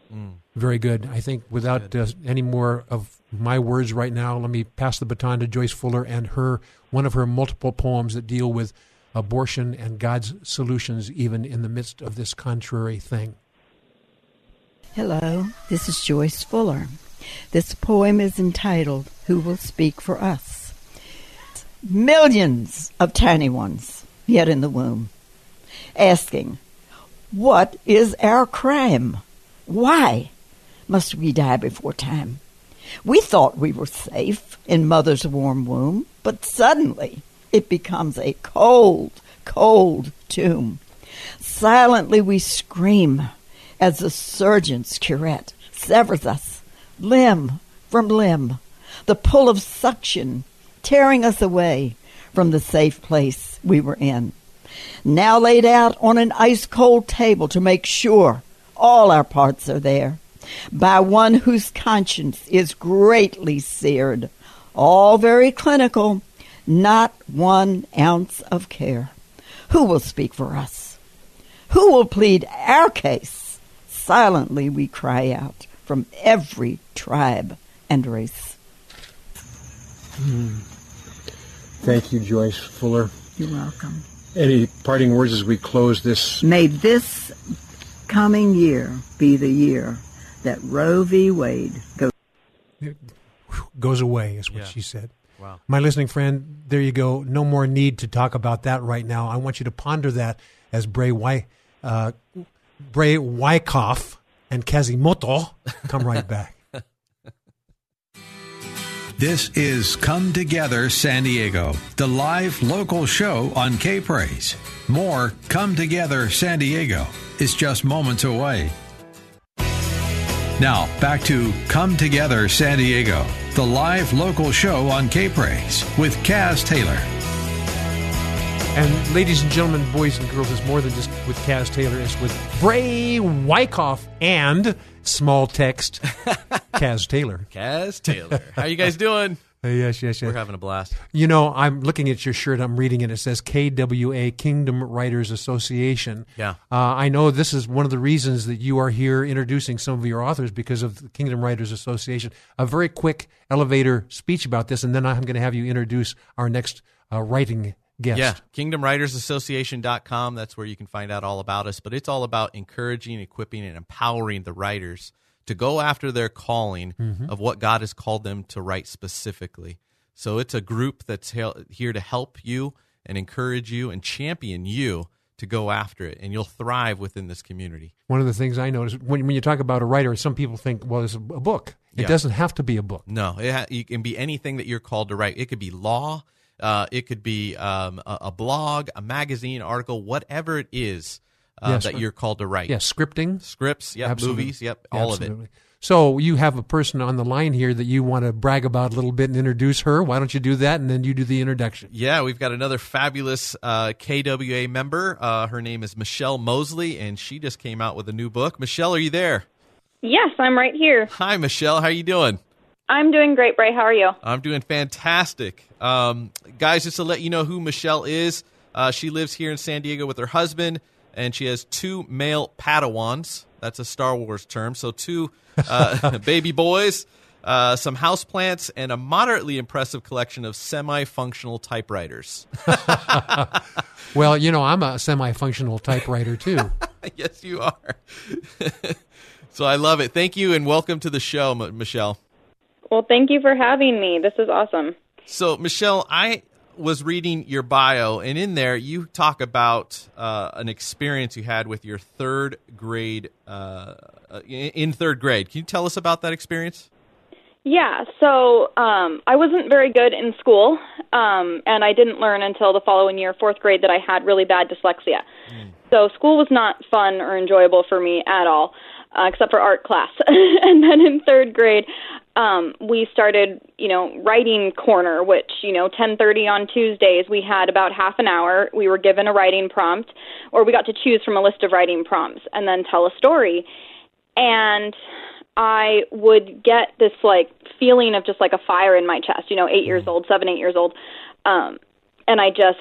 Very good. I think without uh, any more of my words right now, let me pass the baton to Joyce Fuller and her one of her multiple poems that deal with abortion and God's solutions, even in the midst of this contrary thing. Hello, this is Joyce Fuller. This poem is entitled Who Will Speak for Us? Millions of tiny ones yet in the womb, asking, What is our crime? Why must we die before time? We thought we were safe in mother's warm womb, but suddenly it becomes a cold, cold tomb. Silently we scream as the surgeon's curette severs us limb from limb, the pull of suction tearing us away from the safe place we were in. Now laid out on an ice cold table to make sure all our parts are there by one whose conscience is greatly seared. All very clinical, not one ounce of care. Who will speak for us? Who will plead our case? Silently we cry out from every tribe and race. Hmm. Thank you, Joyce Fuller. You're welcome. Any parting words as we close this? May this coming year be the year that Roe v. Wade goes goes away, is what Yeah. she said. Wow. My listening friend, there you go. No more need to talk about that right now. I want you to ponder that as Bray Wy, uh, Bray Wyckoff and Kazimoto come right back. This is Come Together San Diego, the live local show on K Praise. More Come Together San Diego is just moments away. Now, back to Come Together San Diego, the live local show on K Praise with Kaz Taylor. And ladies and gentlemen, boys and girls, it's more than just with Kaz Taylor. It's with Bray Wyckoff and small text Kaz Taylor. Kaz Taylor. How you guys doing? Uh, yes, yes, yes. We're having a blast. You know, I'm looking at your shirt. I'm reading it. It says KWA Kingdom Writers Association. Yeah. Uh, I know this is one of the reasons that you are here introducing some of your authors because of the Kingdom Writers Association. A very quick elevator speech about this, and then I'm going to have you introduce our next uh, writing guest. Yeah, kingdomwritersassociation.com. That's where you can find out all about us. But it's all about encouraging, equipping, and empowering the writers to go after their calling Mhm. of what God has called them to write specifically. So it's a group that's here to help you and encourage you and champion you to go after it, and you'll thrive within this community. One of the things I notice when, when you talk about a writer, some people think, well, it's a, a book. It Yeah. doesn't have to be a book. No, it, ha- it can be anything that you're called to write. It could be law. Uh, it could be um, a, a blog, a magazine, article, whatever it is uh, Yes, that you're called to write. Yeah, scripting, scripts, yep, Absolutely. movies, yep, all of it. So you have a person on the line here that you want to brag about a little bit and introduce her. Why don't you do that, and then you do the introduction? Yeah, we've got another fabulous uh, KWA member. Uh, her name is Michelle Mosley, and she just came out with a new book. Michelle, are you there? Yes, I'm right here. Hi, Michelle. How are you doing? I'm doing great, Bray. How are you? I'm doing fantastic. Um, guys, just to let you know who Michelle is, uh, she lives here in San Diego with her husband, and she has two male Padawans. That's a Star Wars term. So, two uh, baby boys, uh, some houseplants, and a moderately impressive collection of semi functional typewriters. Well, you know, I'm a semi-functional typewriter too. yes, you are. so, I love it. Thank you, and welcome to the show, M- Michelle. Well, thank you for having me. This is awesome. So, Michelle, I was reading your bio, and in there you talk about uh, an experience you had with your third grade, uh, uh, in third grade. Can you tell us about that experience? Yeah, so um, I wasn't very good in school, um, and I didn't learn until the following year, fourth grade, that I had really bad dyslexia. So school was not fun or enjoyable for me at all, uh, except for art class. and then in third grade, um, we started, you know, writing corner, which you know, 10:30 on Tuesdays, we had about half an hour. We were given a writing prompt, or we got to choose from a list of writing prompts, and then tell a story. And I would get this like feeling of just like a fire in my chest, you know, eight years old, seven, eight years old. Um, and I just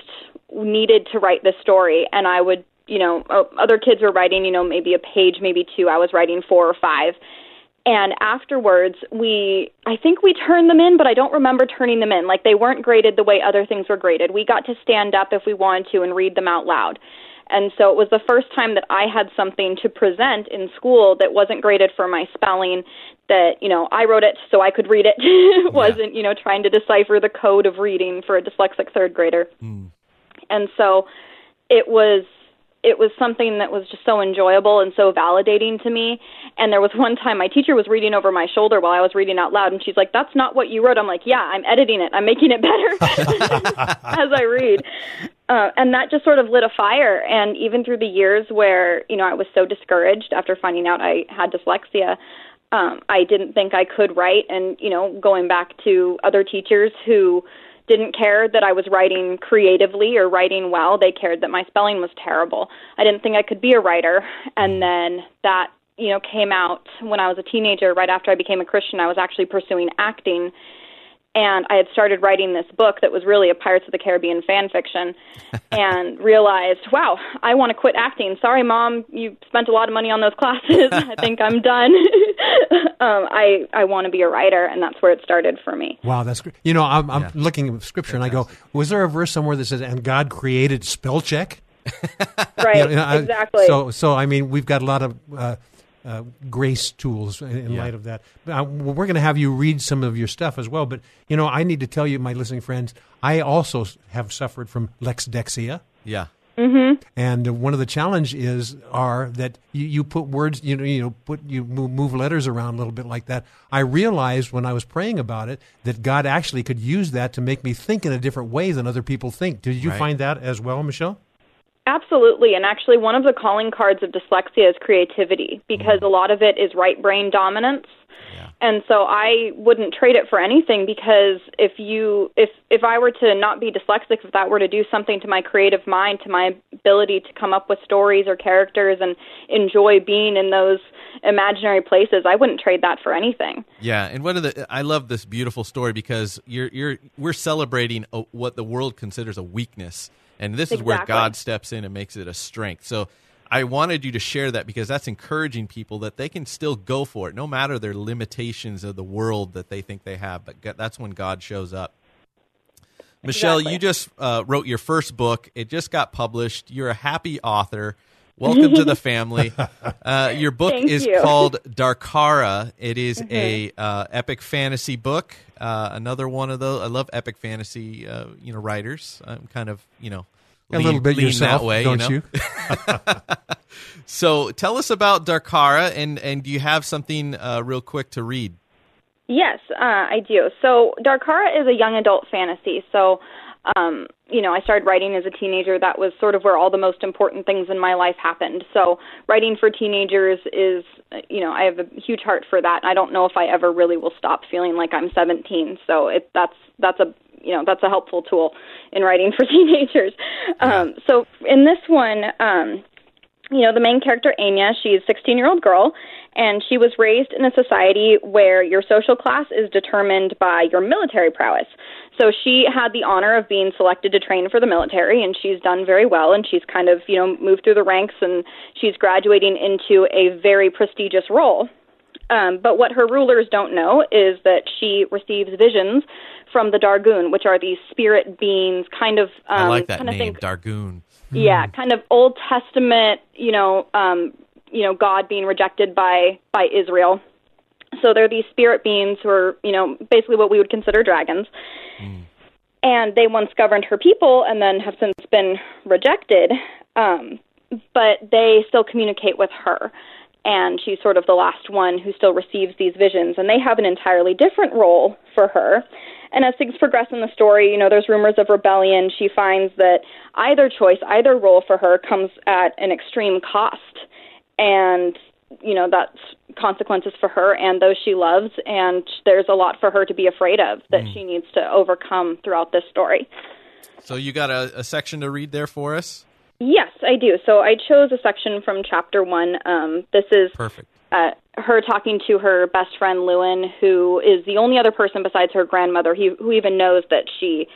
needed to write this story. And I would, you know, other kids were writing, you know, maybe a page, maybe two. I was writing four or five. And afterwards, we, I think we turned them in, but I don't remember turning them in. Like they weren't graded the way other things were graded. We got to stand up if we wanted to and read them out loud. And so it was the first time that I had something to present in school that wasn't graded for my spelling, that, you know, I wrote it so I could read it. it wasn't, you know, trying to decipher the code of reading for a dyslexic third grader. Hmm. And so it was it was something that was just so enjoyable and so validating to me. And there was one time my teacher was reading over my shoulder while I was reading out loud, and she's like, "That's not what you wrote." I'm like, "Yeah, I'm editing it. I'm making it better as I read." Uh, and that just sort of lit a fire. And even through the years where you know I was so discouraged after finding out I had dyslexia, um, I didn't think I could write. And you know, going back to other teachers who didn't care that I was writing creatively or writing well. They cared that my spelling was terrible. I didn't think I could be a writer. And mm. then that, you know, came out when I was a teenager, right after I became a Christian. I was actually pursuing acting and I had started writing this book that was really a Pirates of the Caribbean fan fiction, and realized, wow, I want to quit acting. Sorry, mom, you spent a lot of money on those classes. I think I'm done. um, I I want to be a writer, and that's where it started for me. Wow, that's great. You know, I'm, I'm looking at scripture and I go, was there a verse somewhere that says, "And God created spell check"? Right, You know, I- exactly. So, so I mean, we've got a lot of uh, uh, grace tools in, in Yeah. light of that. Uh, we're going to have you read some of your stuff as well. But you know, I need to tell you, my listening friends, I also have suffered from lexdexia. Yeah. Mm-hmm. And one of the challenge is are that you, you put words, you know, you know, put you move, move letters around a little bit like that. I realized when I was praying about it that God actually could use that to make me think in a different way than other people think. Did you Right. find that as well, Michelle? Absolutely. And actually, one of the calling cards of dyslexia is creativity because mm-hmm. a lot of it is right brain dominance. And so I wouldn't trade it for anything because if you if if I were to not be dyslexic, if that were to do something to my creative mind, to my ability to come up with stories or characters and enjoy being in those imaginary places, I wouldn't trade that for anything. Yeah, and one of the I love this beautiful story because you're you're we're celebrating a, what the world considers a weakness, and this is where God steps in and makes it a strength. So I wanted you to share that because that's encouraging people that they can still go for it, no matter their limitations of the world that they think they have. But that's when God shows up. Michelle, Exactly. you just uh, wrote your first book. It just got published. You're a happy author. Welcome to the family. Uh, your book Thank is you. called Darcara. It is Mhm. a uh, epic fantasy book. Uh, another one of those. I love epic fantasy. Uh, you know, writers. I'm kind of you know A little bit lean yourself, that way. don't you? Know? so tell us about Darcara, and and do you have something uh, real quick to read? Yes, uh, I do. So Darcara is a young adult fantasy. So, um, you know, I started writing as a teenager. That was sort of where all the most important things in my life happened. So, writing for teenagers is, you know, I have a huge heart for that. I don't know if I ever really will stop feeling like I'm 17. So, it that's that's a you know that's a helpful tool in writing for teenagers. Um, so, in this one. Um, you know, the main character, Anya, she's a 16 year old girl, and she was raised in a society where your social class is determined by your military prowess. So she had the honor of being selected to train for the military, and she's done very well, and she's kind of, you know, moved through the ranks, and she's graduating into a very prestigious role. Um, but what her rulers don't know is that she receives visions from the Dargoon, which are these spirit beings, kind of. Um, I like that kind of name, think- Dargoon. yeah, kind of Old Testament, you know, um, you know, God being rejected by by Israel. So they're these spirit beings who are, you know, basically what we would consider dragons. And they once governed her people and then have since been rejected. Um, but they still communicate with her. And she's sort of the last one who still receives these visions. And they have an entirely different role for her. And as things progress in the story, you know, there's rumors of rebellion. She finds that either choice, either role for her comes at an extreme cost. And, you know, that's consequences for her and those she loves. And there's a lot for her to be afraid of that she needs to overcome throughout this story. So you got a, a section to read there for us. Yes, I do. So I chose a section from chapter one. Um, this is Perfect. uh, her talking to her best friend Lewin, who is the only other person besides her grandmother he, who even knows that she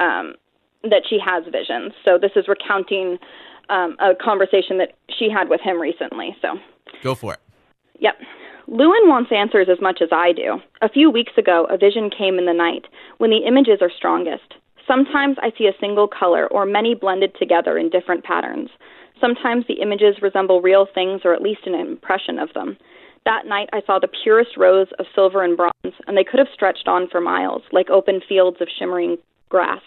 um, that she has visions. So this is recounting um, a conversation that she had with him recently. So. Go for it. Yep. Lewin wants answers as much as I do. A few weeks ago, a vision came in the night, when the images are strongest. Sometimes I see a single color or many blended together in different patterns. Sometimes the images resemble real things or at least an impression of them. That night I saw the purest rows of silver and bronze, and they could have stretched on for miles, like open fields of shimmering grass.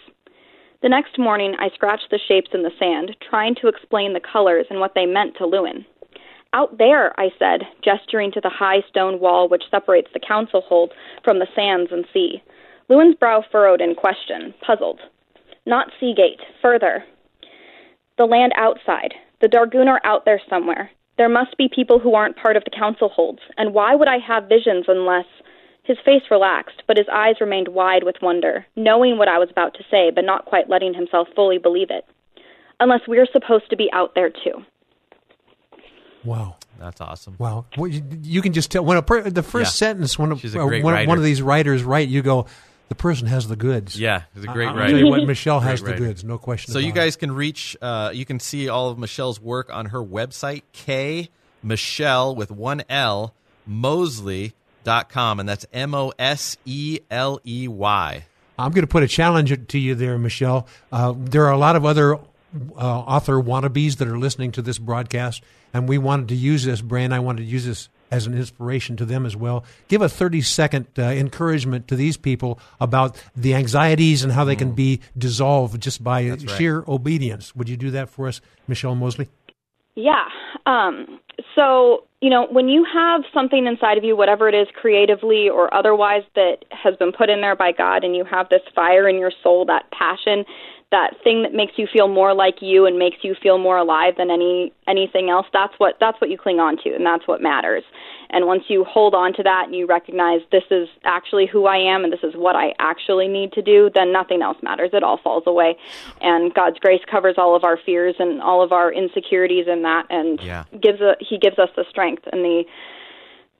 The next morning, I scratched the shapes in the sand, trying to explain the colors and what they meant to Lewin. Out there, I said, gesturing to the high stone wall which separates the council hold from the sands and sea. Lewin's brow furrowed in question, puzzled. Not Seagate, further. The land outside. The Dargoon are out there somewhere. There must be people who aren't part of the council holds, and why would I have visions unless. His face relaxed, but his eyes remained wide with wonder, knowing what I was about to say, but not quite letting himself fully believe it. Unless we're supposed to be out there too. Wow. That's awesome. Wow. Well, you, you can just tell when a per, the first Yeah. sentence when a, a uh, great one, writer. one of these writers write, you go, the person has the goods. Yeah, he's a great I- I'll writer. what, Michelle Great has the goods, no question. So you about it. guys can reach, uh, you can see all of Michelle's work on her website, K Michelle with one L Moseley.com, and that's M O S E L E Y. I'm going to put a challenge to you there, Michelle. Uh, there are a lot of other uh, author wannabes that are listening to this broadcast, and we wanted to use this. brand. I wanted to use this as an inspiration to them as well. Give a 30 second uh, encouragement to these people about the anxieties and how they can be dissolved just by Mm. right. sheer obedience. Would you do that for us, Michelle Moseley? Yeah. Um, so, you know, when you have something inside of you, whatever it is, creatively or otherwise, that has been put in there by God, and you have this fire in your soul, that passion, that thing that makes you feel more like you and makes you feel more alive than any anything else, that's what that's what you cling on to, and that's what matters. And once you hold on to that and you recognize this is actually who I am and this is what I actually need to do, then nothing else matters. It all falls away. And God's grace covers all of our fears and all of our insecurities in that and Yeah. gives a, he gives us the strength and the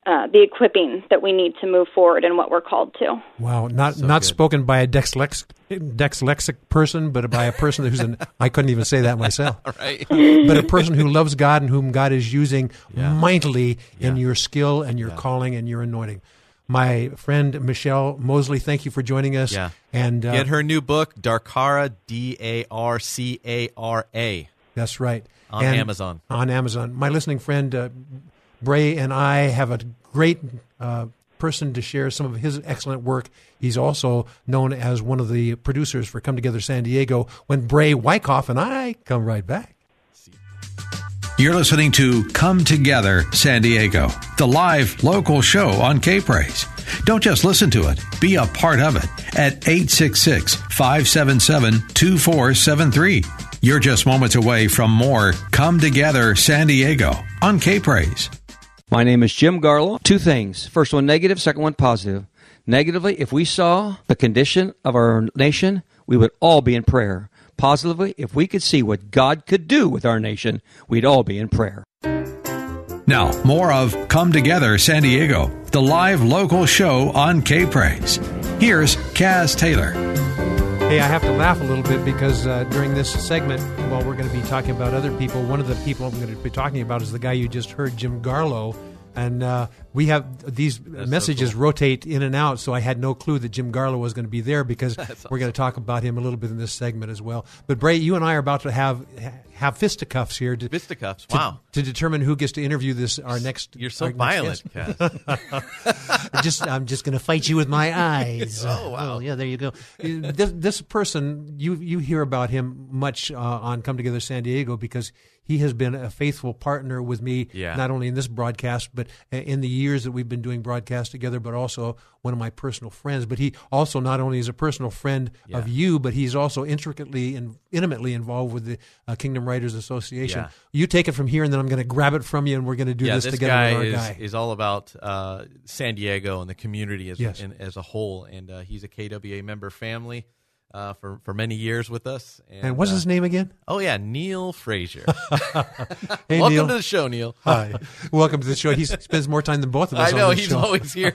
uh, the equipping that we need to move forward in what we're called to. Wow, not not spoken by a dyslexic, dyslexic person, but by a person who's an I couldn't even say that myself. Right. But a person who loves God and whom God is using mightily in your skill and your calling and your anointing. My friend Michelle Moseley, thank you for joining us. Yeah. And uh, Get her new book, Darcara, D A R C A R A. That's right. On And- Amazon. On Amazon. My listening friend uh, Brae and I have a great uh, person to share some of his excellent work. He's also known as one of the producers for Come Together San Diego. When Brae Wyckoff and I come right back. You're listening to Come Together San Diego, the live local show on K Praise. Don't just listen to it, be a part of it at 866 577 2473. You're just moments away from more Come Together San Diego on K Praise. My name is Jim Garlow. Two things. First one negative, second one positive. Negatively, if we saw the condition of our nation, we would all be in prayer. Positively, if we could see what God could do with our nation, we'd all be in prayer. Now, more of Come Together San Diego, the live local show on K Praise. Here's Kaz Taylor. Hey, I have to laugh a little bit because uh, during this segment, while we're going to be talking about other people, one of the people I'm going to be talking about is the guy you just heard, Jim Garlow. And uh, we have these messages rotate in and out, so I had no clue that Jim Garlow was going to be there because we're going to talk about him a little bit in this segment as well. But Brae, you and I are about to have have fisticuffs here. To, Fisticuffs, to- wow. To, determine who gets to interview this our next. You're so violent. Just I'm just going to fight you with my eyes. Oh, wow. yeah, there you go. This, this person you you hear about him much uh, on Come Together San Diego because he has been a faithful partner with me, Yeah. not only in this broadcast but in the years that we've been doing broadcasts together, but also one of my personal friends. But he also not only is a personal friend of you, but he's also intricately and intimately involved with the uh, Kingdom Writers Association. Yeah. You take it from here, and then I'm going to grab it from you, and we're going to do yeah, this, this together guy with our is, guy. is all about uh, San Diego and the community as, Yes. in, as a whole. And uh, he's a KWA member family uh, for, for many years with us. And, And what's uh, his name again? Oh, yeah, Neil Frazier. Hey, Welcome Neil. to the show, Neil. Hi. Welcome to the show. He spends more time than both of us. I know, he's show. always here.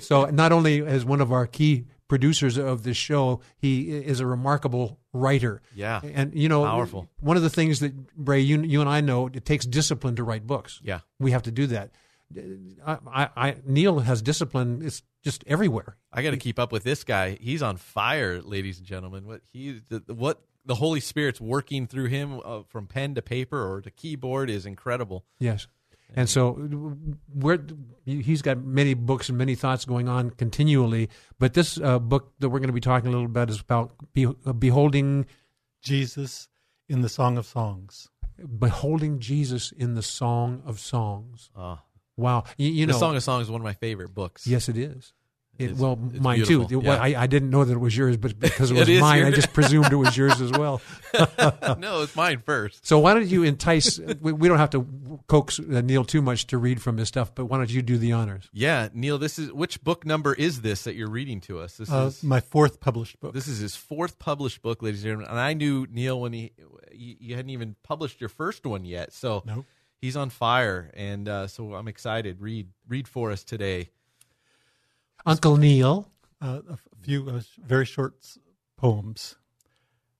so not only as one of our key producers of this show, he is a remarkable writer. Yeah. and you know, Powerful. One of the things that Brae, you you and I know, it takes discipline to write books. Yeah. we have to do that. I, I, I Neil has discipline. It's just everywhere. I got to keep up with this guy. He's on fire, ladies and gentlemen. What he the, what the Holy Spirit's working through him uh, from pen to paper or to keyboard is incredible. Yes. And so, we're, he's got many books and many thoughts going on continually. But this uh, book that we're going to be talking a little about is about be, uh, beholding Jesus in the Song of Songs. Beholding Jesus in the Song of Songs. Oh. Wow, you, you the know, Song of Songs is one of my favorite books. Yes, it is. It, It's- well, it's mine beautiful. too. Yeah. Well, I, I didn't know that it was yours, but because it It was is mine, I just presumed it was yours as well. no, it's mine first. So why don't you entice? We, we don't have to coax uh, Neil too much to read from his stuff, but why don't you do the honors? Yeah, Neil, this is which book number is this that you're reading to us? This Uh, is my fourth published book. This is his fourth published book, ladies and gentlemen. And I knew Neil when he you, you hadn't even published your first one yet, so Nope. He's on fire, and uh, so I'm excited. Read read for us today. Uncle Neil. Uh, a few uh, very short poems.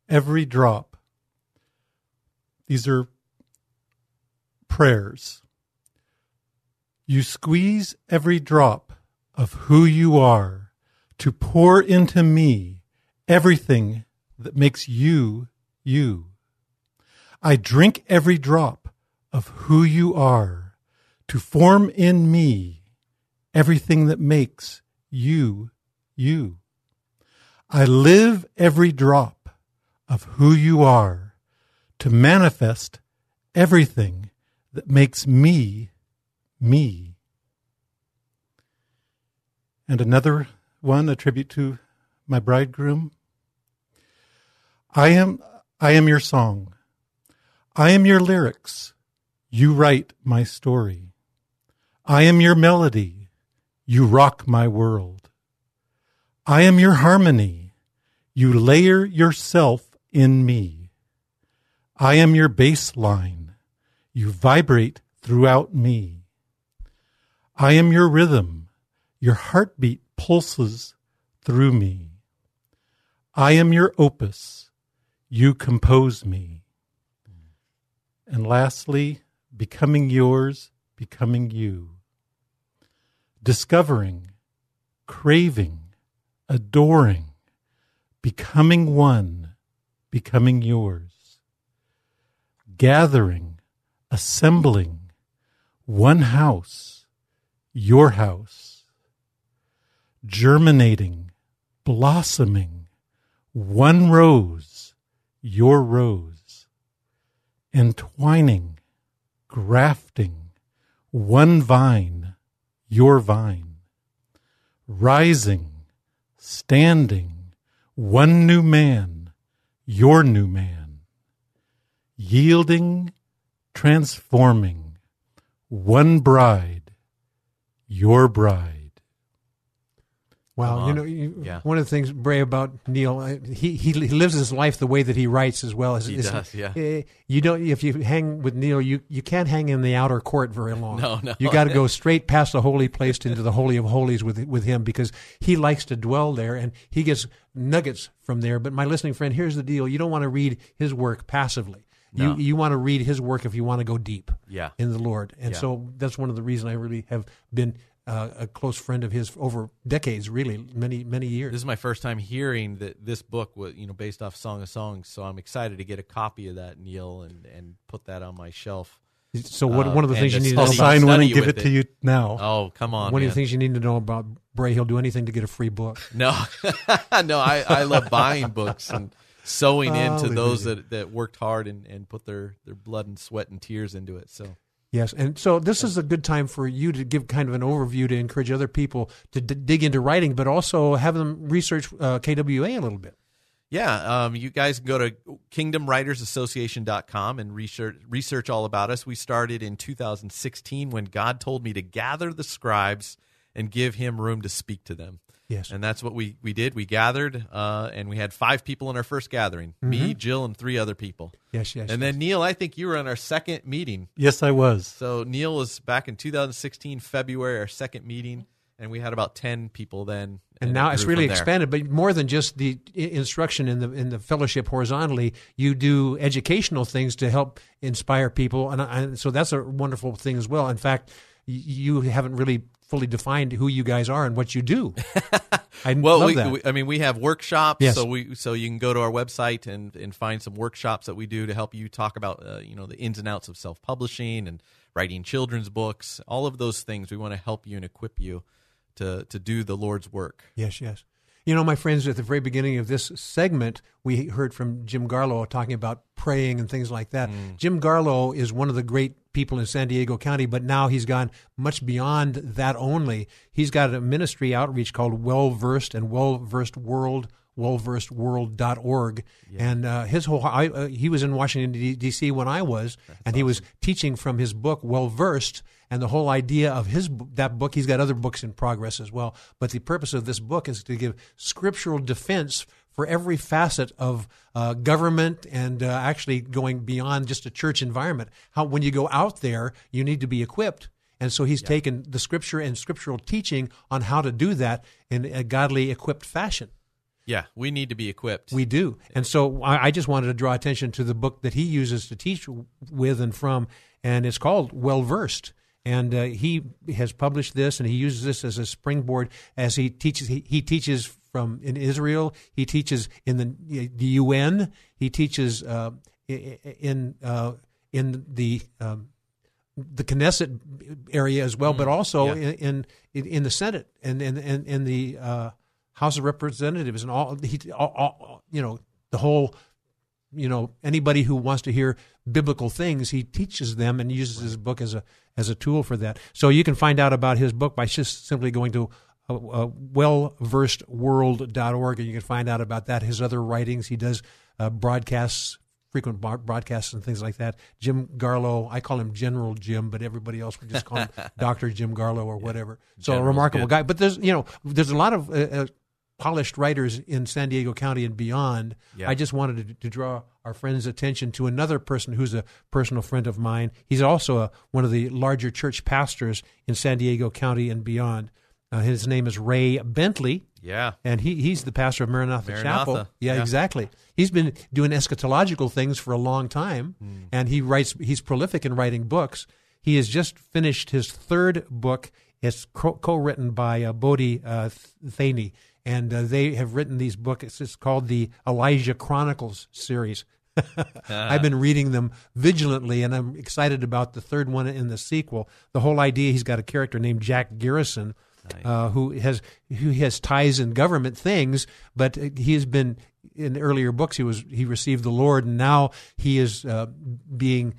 Every drop. These are prayers. You squeeze every drop of who you are to pour into me everything that makes you you. I drink every drop of who you are to form in me everything that makes you you. I live every drop of who you are to manifest everything that makes me me. And another one, a tribute to my bridegroom. I am I am your song. I am your lyrics. You write my story. I am your melody. You rock my world. I am your harmony. You layer yourself in me. I am your bass line. You vibrate throughout me. I am your rhythm. Your heartbeat pulses through me. I am your opus. You compose me. And lastly, becoming yours, becoming you. Discovering, craving, adoring, becoming one, becoming yours. Gathering, assembling, one house, your house. Germinating, blossoming, one rose, your rose. Entwining, grafting, one vine, your vine. Rising, standing, one new man, your new man. Yielding, transforming, one bride, your bride. Wow, Come you know, you, Yeah. one of the things, Brae, about Neil, he, he lives his life the way that he writes as well. As, He does, yeah. eh, You don't if you hang with Neil, you you can't hang in the outer court very long. No, no. You got to go straight past the holy place into the holy of holies with with him because he likes to dwell there and he gets nuggets from there. But my listening friend, here's the deal: you don't want to read his work passively. No. You you want to read his work if you want to go deep Yeah. in the Lord. And Yeah. so that's one of the reasons I really have been uh, a close friend of his over decades, really many many years. This is my first time hearing that this book was, you know, based off Song of Songs. So I'm excited to get a copy of that, Neil, and, and put that on my shelf. So what- one of the things you need to I'll sign one and give with it to you now. Oh, come on, One of the things you need to know about Brae, he'll do anything to get a free book. No, no, I, I love buying books and sewing into those that, that worked hard and, and put their, their blood and sweat and tears into it. So Yes, and so this is a good time for you to give kind of an overview to encourage other people to d- dig into writing, but also have them research uh, KWA a little bit. Yeah, um, you guys can go to kingdomwritersassociation.com and research research all about us. We started in 2016 when God told me to gather the scribes and give him room to speak to them. Yes. And that's what we, we did. We gathered, uh, and we had five people in our first gathering me, Mhm. Jill, and three other people. Yes, yes, And then, Neil, I think you were on our second meeting. Yes, I was. So, Neil was back in 2016, February, our second meeting, and we had about 10 people then. And it now it's really expanded, but more than just the instruction in the in the fellowship horizontally, you do educational things to help inspire people, and, I- so that's a wonderful thing as well. In fact, you haven't really fully defined who you guys are and what you do. I well, love we, we- I mean, we have workshops, Yes. so we so you can go to our website and and find some workshops that we do to help you talk about uh, you know the ins and outs of self publishing and writing children's books, all of those things. We want to help you and equip you to to do the Lord's work. Yes, yes. You know, my friends, at the very beginning of this segment, we heard from Jim Garlow talking about praying and things like that. Jim Garlow is one of the great people in San Diego County, but now he's gone much beyond that only. He's got a ministry outreach called Well Versed and Well Versed World. wellversedworld.org and uh, his whole I, uh, he was in Washington D.C. when I was and he was teaching from his book Well Versed and the whole idea of his that book he's got other books in progress as well but the purpose of this book is to give scriptural defense for every facet of uh, government and uh, actually going beyond just a church environment how when you go out there you need to be equipped and so he's taken the scripture and scriptural teaching on how to do that in a godly equipped fashion Yeah, we need to be equipped. we do. And so I, I just wanted to draw attention to the book that he uses to teach with and from, and it's called Well Versed. And uh, he has published this, and he uses this as a springboard as he teaches. He, he teaches from in Israel. He teaches in the the UN. He teaches uh, in uh, in the um, the Knesset area as well, but also yeah. in, in in the Senate and in in, in the uh, House of Representatives and all, he, all, all you know the whole you know anybody who wants to hear biblical things he teaches them and uses his book as a as a tool for that. So you can find out about his book by just simply going to uh, uh, wellversedworld.org and you can find out about that his other writings. He does uh, broadcasts frequent bar- broadcasts and things like that. Jim garlow i call him general jim but everybody else would just call him dr jim garlow or whatever. So a remarkable good. guy. But there's you know there's a lot of uh, uh, polished writers in San Diego County and beyond. Yeah. I just wanted to, to draw our friends' attention to another person who's a personal friend of mine. He's also a, one of the larger church pastors in San Diego County and beyond. Uh, his name is Ray Bentley. Yeah. And he, he's the pastor of Maranatha, Maranatha, Chapel. Yeah, yeah. exactly. He's been doing eschatological things for a long time, Hmm. and he writes. He's prolific in writing books. He has just finished his third book. It's co- co-written by uh, Bodie uh, Thoene, and uh, they have written these books. It's called the Elijah Chronicles series. I've been reading them vigilantly, and I'm excited about the third one in the sequel. The whole idea: he's got a character named Jack Garrison, uh, who has who has ties in government things, but uh, he has been in earlier books. He was he received the Lord, and now he is uh, being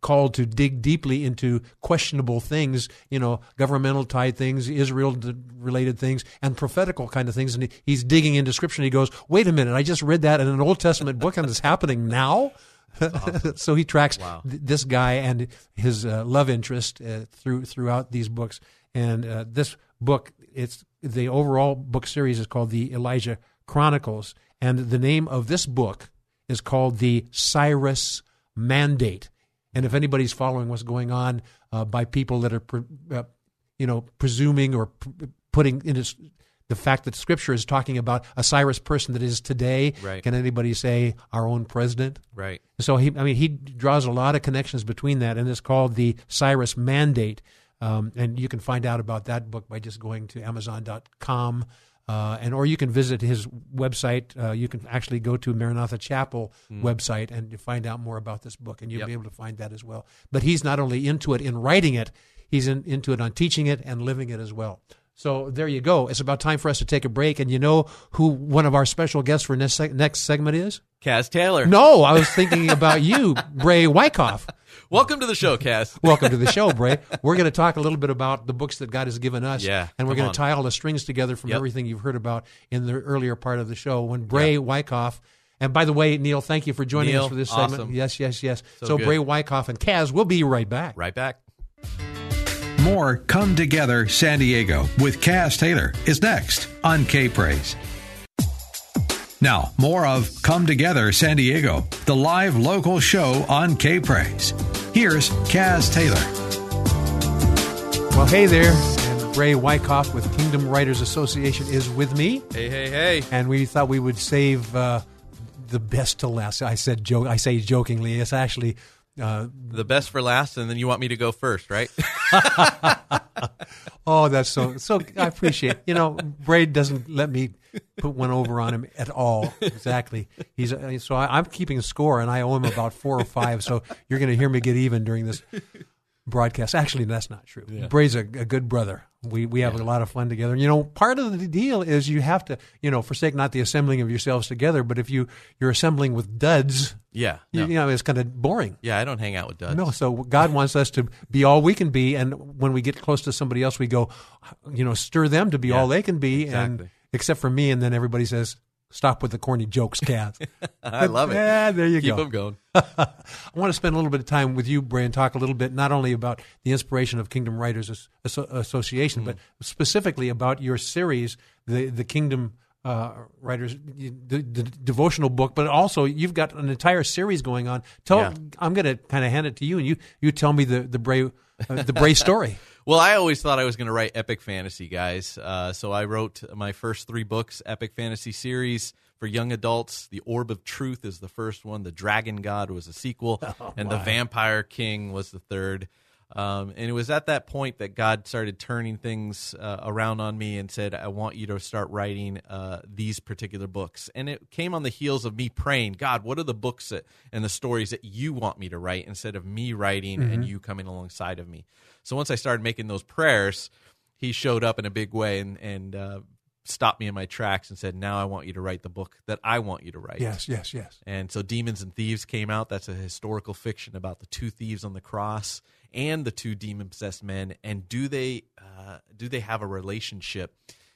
called to dig deeply into questionable things, you know, governmental tied things, Israel related things, and prophetical kind of things. And he's digging into scripture and he goes, wait a minute, I just read that in an Old Testament book and it's happening now? so he tracks th- this guy and his uh, love interest uh, through throughout these books. And uh, this book, it's the overall book series is called the Elijah Chronicles, and the name of this book is called the Cyrus Mandate. And if anybody's following what's going on uh, by people that are, pre- uh, you know, presuming or p- putting in its, the fact that Scripture is talking about a Cyrus person that is today, Right. can anybody say our own president? Right. So he, I mean, he draws a lot of connections between that, and it's called the Cyrus Mandate. Um, and you can find out about that book by just going to Amazon.com, uh, and or you can visit his website. Uh, you can actually go to Maranatha Chapel Mm. website and find out more about this book, and you'll Yep. be able to find that as well. But he's not only into it in writing it; he's in, into it on teaching it and living it as well. So there you go. It's about time for us to take a break, and you know who one of our special guests for next next segment is? Kaz Taylor. No, I was thinking about you, Brae Wyckoff. Welcome to the show, Kaz. Welcome to the show, Brae. We're going to talk a little bit about the books that God has given us. Yeah, And we're going to tie all the strings together from Yep. everything you've heard about in the earlier part of the show. When Brae Wyckoff, and by the way, Neil, thank you for joining Neil, us for this segment. awesome. Yes, yes, yes. So So. Brae Wyckoff and Kaz, we'll be right back. Right back. More Come Together San Diego with Kaz Taylor is next on K Praise. Now, more of Come Together San Diego, the live local show on K Praise. Here's Kaz Taylor. Well, hey there. And Ray Wyckoff with Kingdom Writers Association is with me. Hey, hey, hey. And we thought we would save uh, the best to last. I said joke. I say jokingly. It's actually Uh, the best for last, and then you want me to go first, right? oh, that's so so. I appreciate. You know, Braid doesn't let me put one over on him at all. Exactly. He's uh, so I, I'm keeping score, and I owe him about four or five. So you're going to hear me get even during this broadcast. Actually, that's not true. Yeah. Braid's a, a good brother. We we have a lot of fun together. And, you know, part of the deal is you have to, you know, forsake not the assembling of yourselves together, but if you you're assembling with duds, Yeah, you, no. you know, it's kind of boring. Yeah, I don't hang out with duds. No, so God wants us to be all we can be, and when we get close to somebody else, we go, you know, stir them to be Yeah, all they can be, and exactly. Except for me, and then everybody says, "Stop with the corny jokes, Kaz." I love it. Yeah, there you Keep go. Keep them going. I want to spend a little bit of time with you, Brae, and talk a little bit not only about the inspiration of Kingdom Writers Association, Mm-hmm. but specifically about your series, the the Kingdom uh, Writers, the, the devotional book. But also, you've got an entire series going on. Tell, Yeah. I'm going to kind of hand it to you, and you you tell me the the Brae uh, the Brae story. Well, I always thought I was going to write epic fantasy, guys. Uh, so I wrote my first three books, epic fantasy series for young adults. The Orb of Truth is the first one. The Dragon God was a sequel, and The. Vampire King was the third. Um, and it was at that point that God started turning things uh, around on me and said, I want you to start writing uh, these particular books. And it came on the heels of me praying, God, what are the books that, and the stories that you want me to write instead of me writing and Mhm. you coming alongside of me? So once I started making those prayers, he showed up in a big way and, and uh, stopped me in my tracks and said, Now I want you to write the book that I want you to write. Yes, yes, yes. And so Demons and Thieves came out. That's a historical fiction about the two thieves on the cross and the two demon possessed men. And do they uh, do they have a relationship?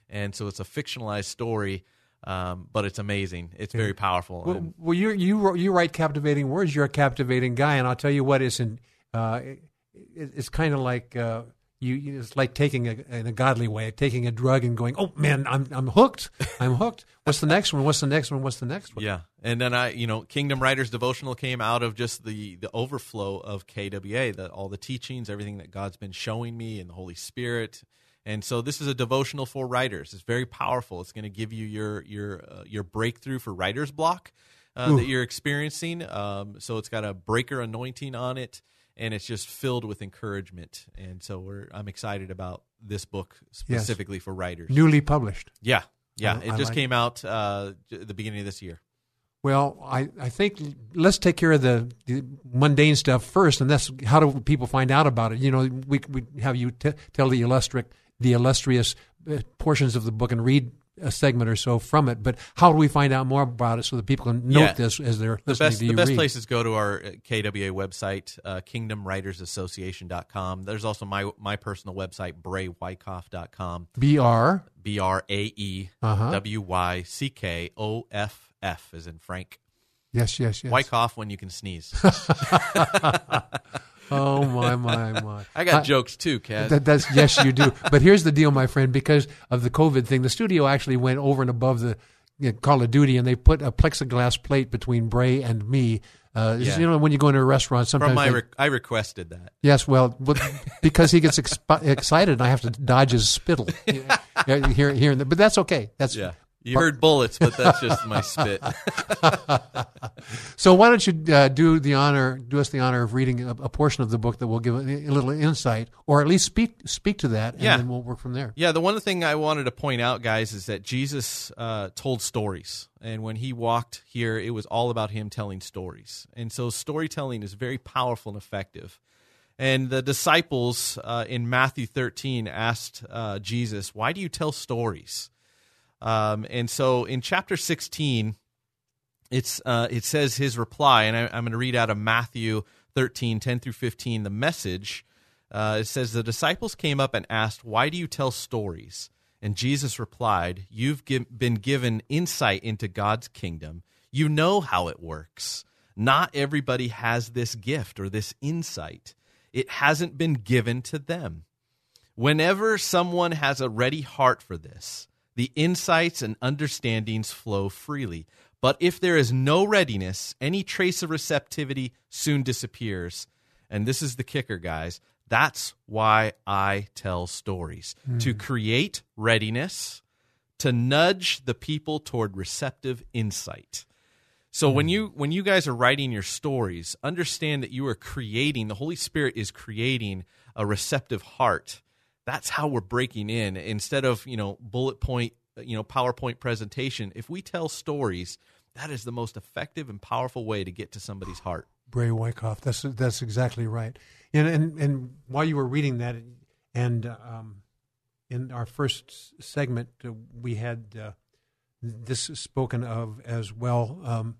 And so it's a fictionalized story, um, but it's amazing. It's very powerful. Well, And- well, you you you write captivating words. You're a captivating guy, and I'll tell you what. It's in, uh, it, it's kind of like uh, you. you- It's like taking a in a godly way, taking a drug and going, "Oh man, I'm I'm hooked. I'm hooked. What's the next one? What's the next one? What's the next one?" Yeah, and then I, you know, Kingdom Writers devotional came out of just the the overflow of KWA, that all the teachings, everything that God's been showing me, and the Holy Spirit. And so this is a devotional for writers. It's very powerful. It's going to give you your your uh, your breakthrough for writer's block uh, that you're experiencing. Um, so it's got a breaker anointing on it, and it's just filled with encouragement. And so we're I'm excited about this book Yes. specifically for writers. Newly published. Yeah, yeah. I- it I just like came out uh, the beginning of this year. Well, I, I think let's take care of the, the mundane stuff first, and that's how do people find out about it? You know, we we have you t- tell the illustrious the illustrious uh, portions of the book and read a segment or so from it. But how do we find out more about it so that people can note Yeah. this as they're the listening best, to you the best read? place is go to our uh, KWA website, uh, kingdomwritersassociation.com. There's also my my personal website, braewyckoff.com. B-R? B R A E Uh-huh. W Y C K O F F is in Frank. Yes, yes, yes. Wyckoff when you can sneeze. oh my my my! I got jokes too, Kaz. That, that's yes, you do. But here's the deal, my friend. Because of the COVID thing, the studio actually went over and above the you know, Call of Duty, and they put a plexiglass plate between Brae and me. Uh, Yeah. You know, when you go into a restaurant, sometimes they- re- I requested that. Yes, well, because he gets expi- excited, and I have to dodge his spittle here, here, and there. But that's okay. That's Yeah. You heard bullets, but that's just my spit. so why don't you uh, do the honor, do us the honor of reading a, a portion of the book that will give a, a little insight, or at least speak speak to that, and Yeah. then we'll work from there. Yeah, the one thing I wanted to point out, guys, is that Jesus uh, told stories. And when he walked here, it was all about him telling stories. And so storytelling is very powerful and effective. And the disciples uh, in Matthew 13 asked uh, Jesus, Why do you tell stories? Um, and so in chapter 16, it's uh, it says his reply, and I, I'm going to read out of Matthew 13, 10 through 15, the message. Uh, it says, The disciples came up and asked, Why do you tell stories? And Jesus replied, You've gi- been given insight into God's kingdom. You know how it works. Not everybody has this gift or this insight, it hasn't been given to them. Whenever someone has a ready heart for this, the insights and understandings flow freely. But if there is no readiness, any trace of receptivity soon disappears. And this is the kicker, guys. That's why I tell stories hmm. to create readiness, to nudge the people toward receptive insight. So when hmm. you when you guys are writing your stories, understand that you are creating. The Holy Spirit is creating a receptive heart. That's how we're breaking in. Instead of you know bullet point, you know PowerPoint presentation. If we tell stories, that is the most effective and powerful way to get to somebody's heart. Brae Wyckoff. That's that's exactly right. And and, and while you were reading that, and um, in our first segment, uh, we had uh, this spoken of as well. Um,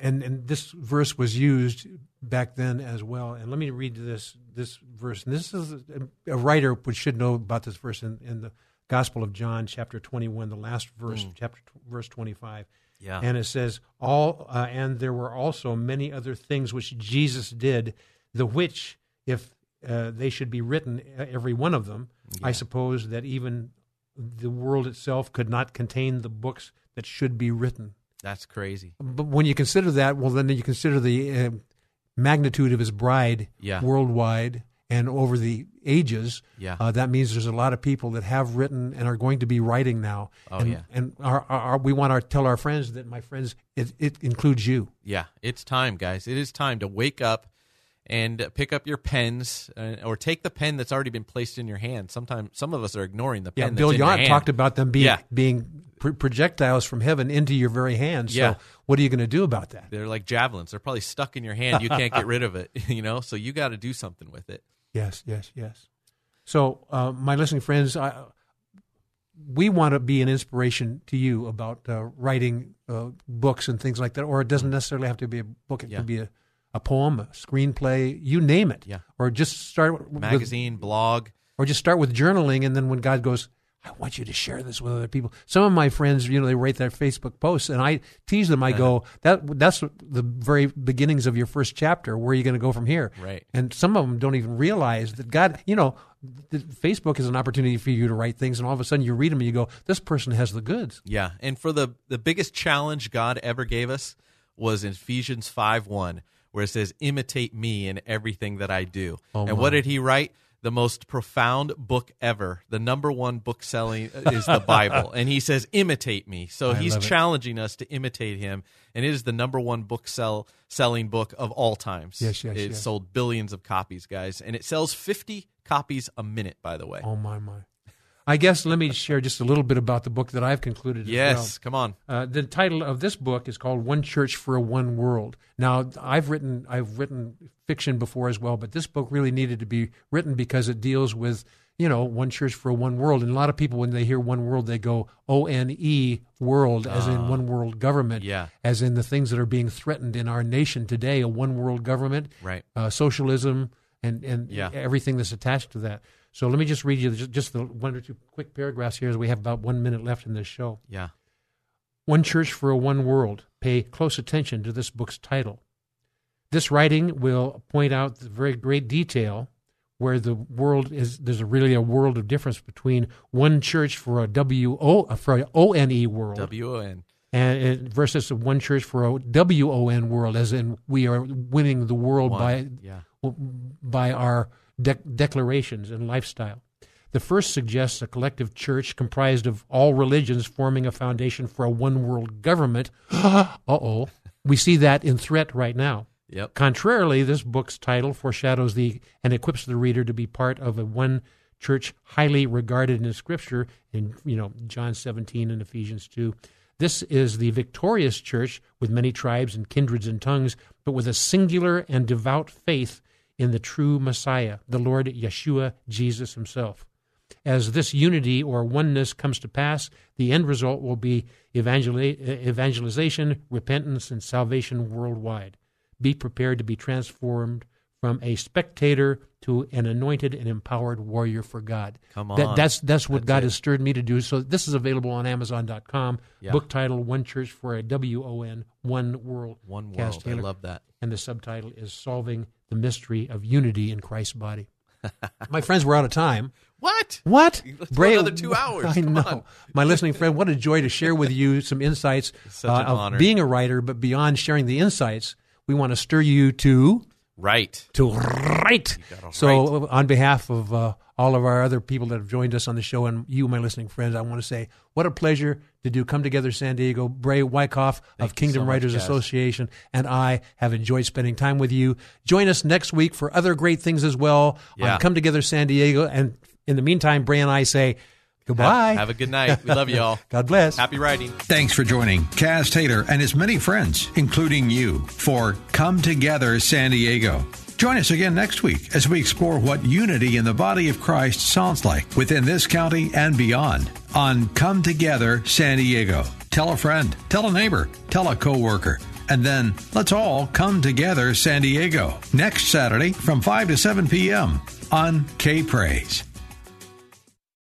and and this verse was used back then as well. And let me read this this verse. And this is a, a writer which should know about this verse in, in the Gospel of John, chapter twenty one, the last verse, Mm. chapter verse twenty five. Yeah. And it says all, uh, and there were also many other things which Jesus did, the which, if uh, they should be written, every one of them, I suppose that even the world itself could not contain the books that should be written. That's crazy. But when you consider that, well, then you consider the uh, magnitude of his bride Yeah. worldwide and over the ages. Yeah. Uh, that means there's a lot of people that have written and are going to be writing now. Oh, and, yeah. And our, our, we want to tell our friends that, my friends, it, it includes you. Yeah, it's time, guys. It is time to wake up and pick up your pens uh, or take the pen that's already been placed in your hand. Sometimes some of us are ignoring the pen. Yeah, that's Bill in your Yount hand. talked about them being Yeah. being projectiles from heaven into your very hand. So, Yeah. what are you going to do about that? They're like javelins. They're probably stuck in your hand. You can't get rid of it, you know? So you got to do something with it. Yes, yes, yes. So, uh, my listening friends, I, we want to be an inspiration to you about uh, writing uh, books and things like that. Or it doesn't necessarily have to be a book; it Yeah. could be a, a poem, a screenplay, you name it. Yeah. Or just start with, Magazine, blog. or just start with journaling, and then when God goes, I want you to share this with other people. Some of my friends, you know, they write their Facebook posts, and I tease them. I go, uh-huh. "That that's the very beginnings of your first chapter. Where are you going to go from here?" Right. And some of them don't even realize that God, you know, Facebook is an opportunity for you to write things, and all of a sudden you read them and you go, "This person has the goods." Yeah, and for the the biggest challenge God ever gave us was in Ephesians five one, where it says, "Imitate me in everything that I do." Oh, and my. what did He write? The most profound book ever, the number one book selling uh, is the Bible, and He says, "Imitate me." So I He's it. challenging us to imitate Him, and it is the number one book sell selling book of all times. Yes, yes, it yes. sold billions of copies, guys, and it sells fifty copies a minute. By the way, Oh my my! I guess let me share just a little bit about the book that I've concluded. as yes, well. come on. Uh, the title of this book is called "One Church for a One World." Now, I've written I've written fiction before as well, but this book really needed to be written because it deals with you know one church for a one world. And a lot of people, when they hear one world, they go O N E world, as in Ah. one world government, Yeah. as in the things that are being threatened in our nation today: a one world government, Right. uh, socialism, and and Yeah. everything that's attached to that. So let me just read you just, just the one or two quick paragraphs here, as we have about one minute left in this show. Yeah. One Church for a One World. Pay close attention to this book's title. This writing will point out the very great detail where the world is. There's a really a world of difference between one church for a W O for a O N E world W O N. and, and versus one church for a W O N world, as in we are winning the world One, by yeah. by our de- declarations and lifestyle. The first suggests a collective church comprised of all religions forming a foundation for a one world government. uh oh. We see that in threat right now. Yep. Contrarily, this book's title foreshadows the and equips the reader to be part of a one church highly regarded in Scripture in you know John 17 and Ephesians 2. This is the victorious church with many tribes and kindreds and tongues, but with a singular and devout faith in the true Messiah, the Lord Yeshua Jesus himself. As this unity or oneness comes to pass, the end result will be evangelization, repentance, and salvation worldwide. Be prepared to be transformed from a spectator to an anointed and empowered warrior for God. Come That- on. that's that's what That's God it. has stirred me to do. So this is available on Amazon.com. Yeah. Book title: One Church for a W O N One World. One world. I love that. And the subtitle is Solving the Mystery of Unity in Christ's Body. My friends, we're out of time. What? What? Let's go another two hours. I Come know. on. My listening friend, what a joy to share with you some insights Such an of honor. being a writer, but beyond sharing the insights, we want to stir you to Right. to write. gotta So, on behalf of uh, all of our other people that have joined us on the show and you, my listening friends, I want to say what a pleasure to do Come Together San Diego. Brae Wyckoff of Kingdom so Writers Kaz. Association and I have enjoyed spending time with you. Join us next week for other great things as well Yeah. on Come Together San Diego. And in the meantime, Brae and I say goodbye. Have, have a good night. We love you all. God bless. Happy writing. Thanks for joining Kaz Taylor and his many friends, including you, for Come Together San Diego. Join us again next week as we explore what unity in the body of Christ sounds like within this county and beyond on Come Together San Diego. Tell a friend, tell a neighbor, tell a coworker, and then let's all come together San Diego next Saturday from 5 to 7 p.m. on K Praise.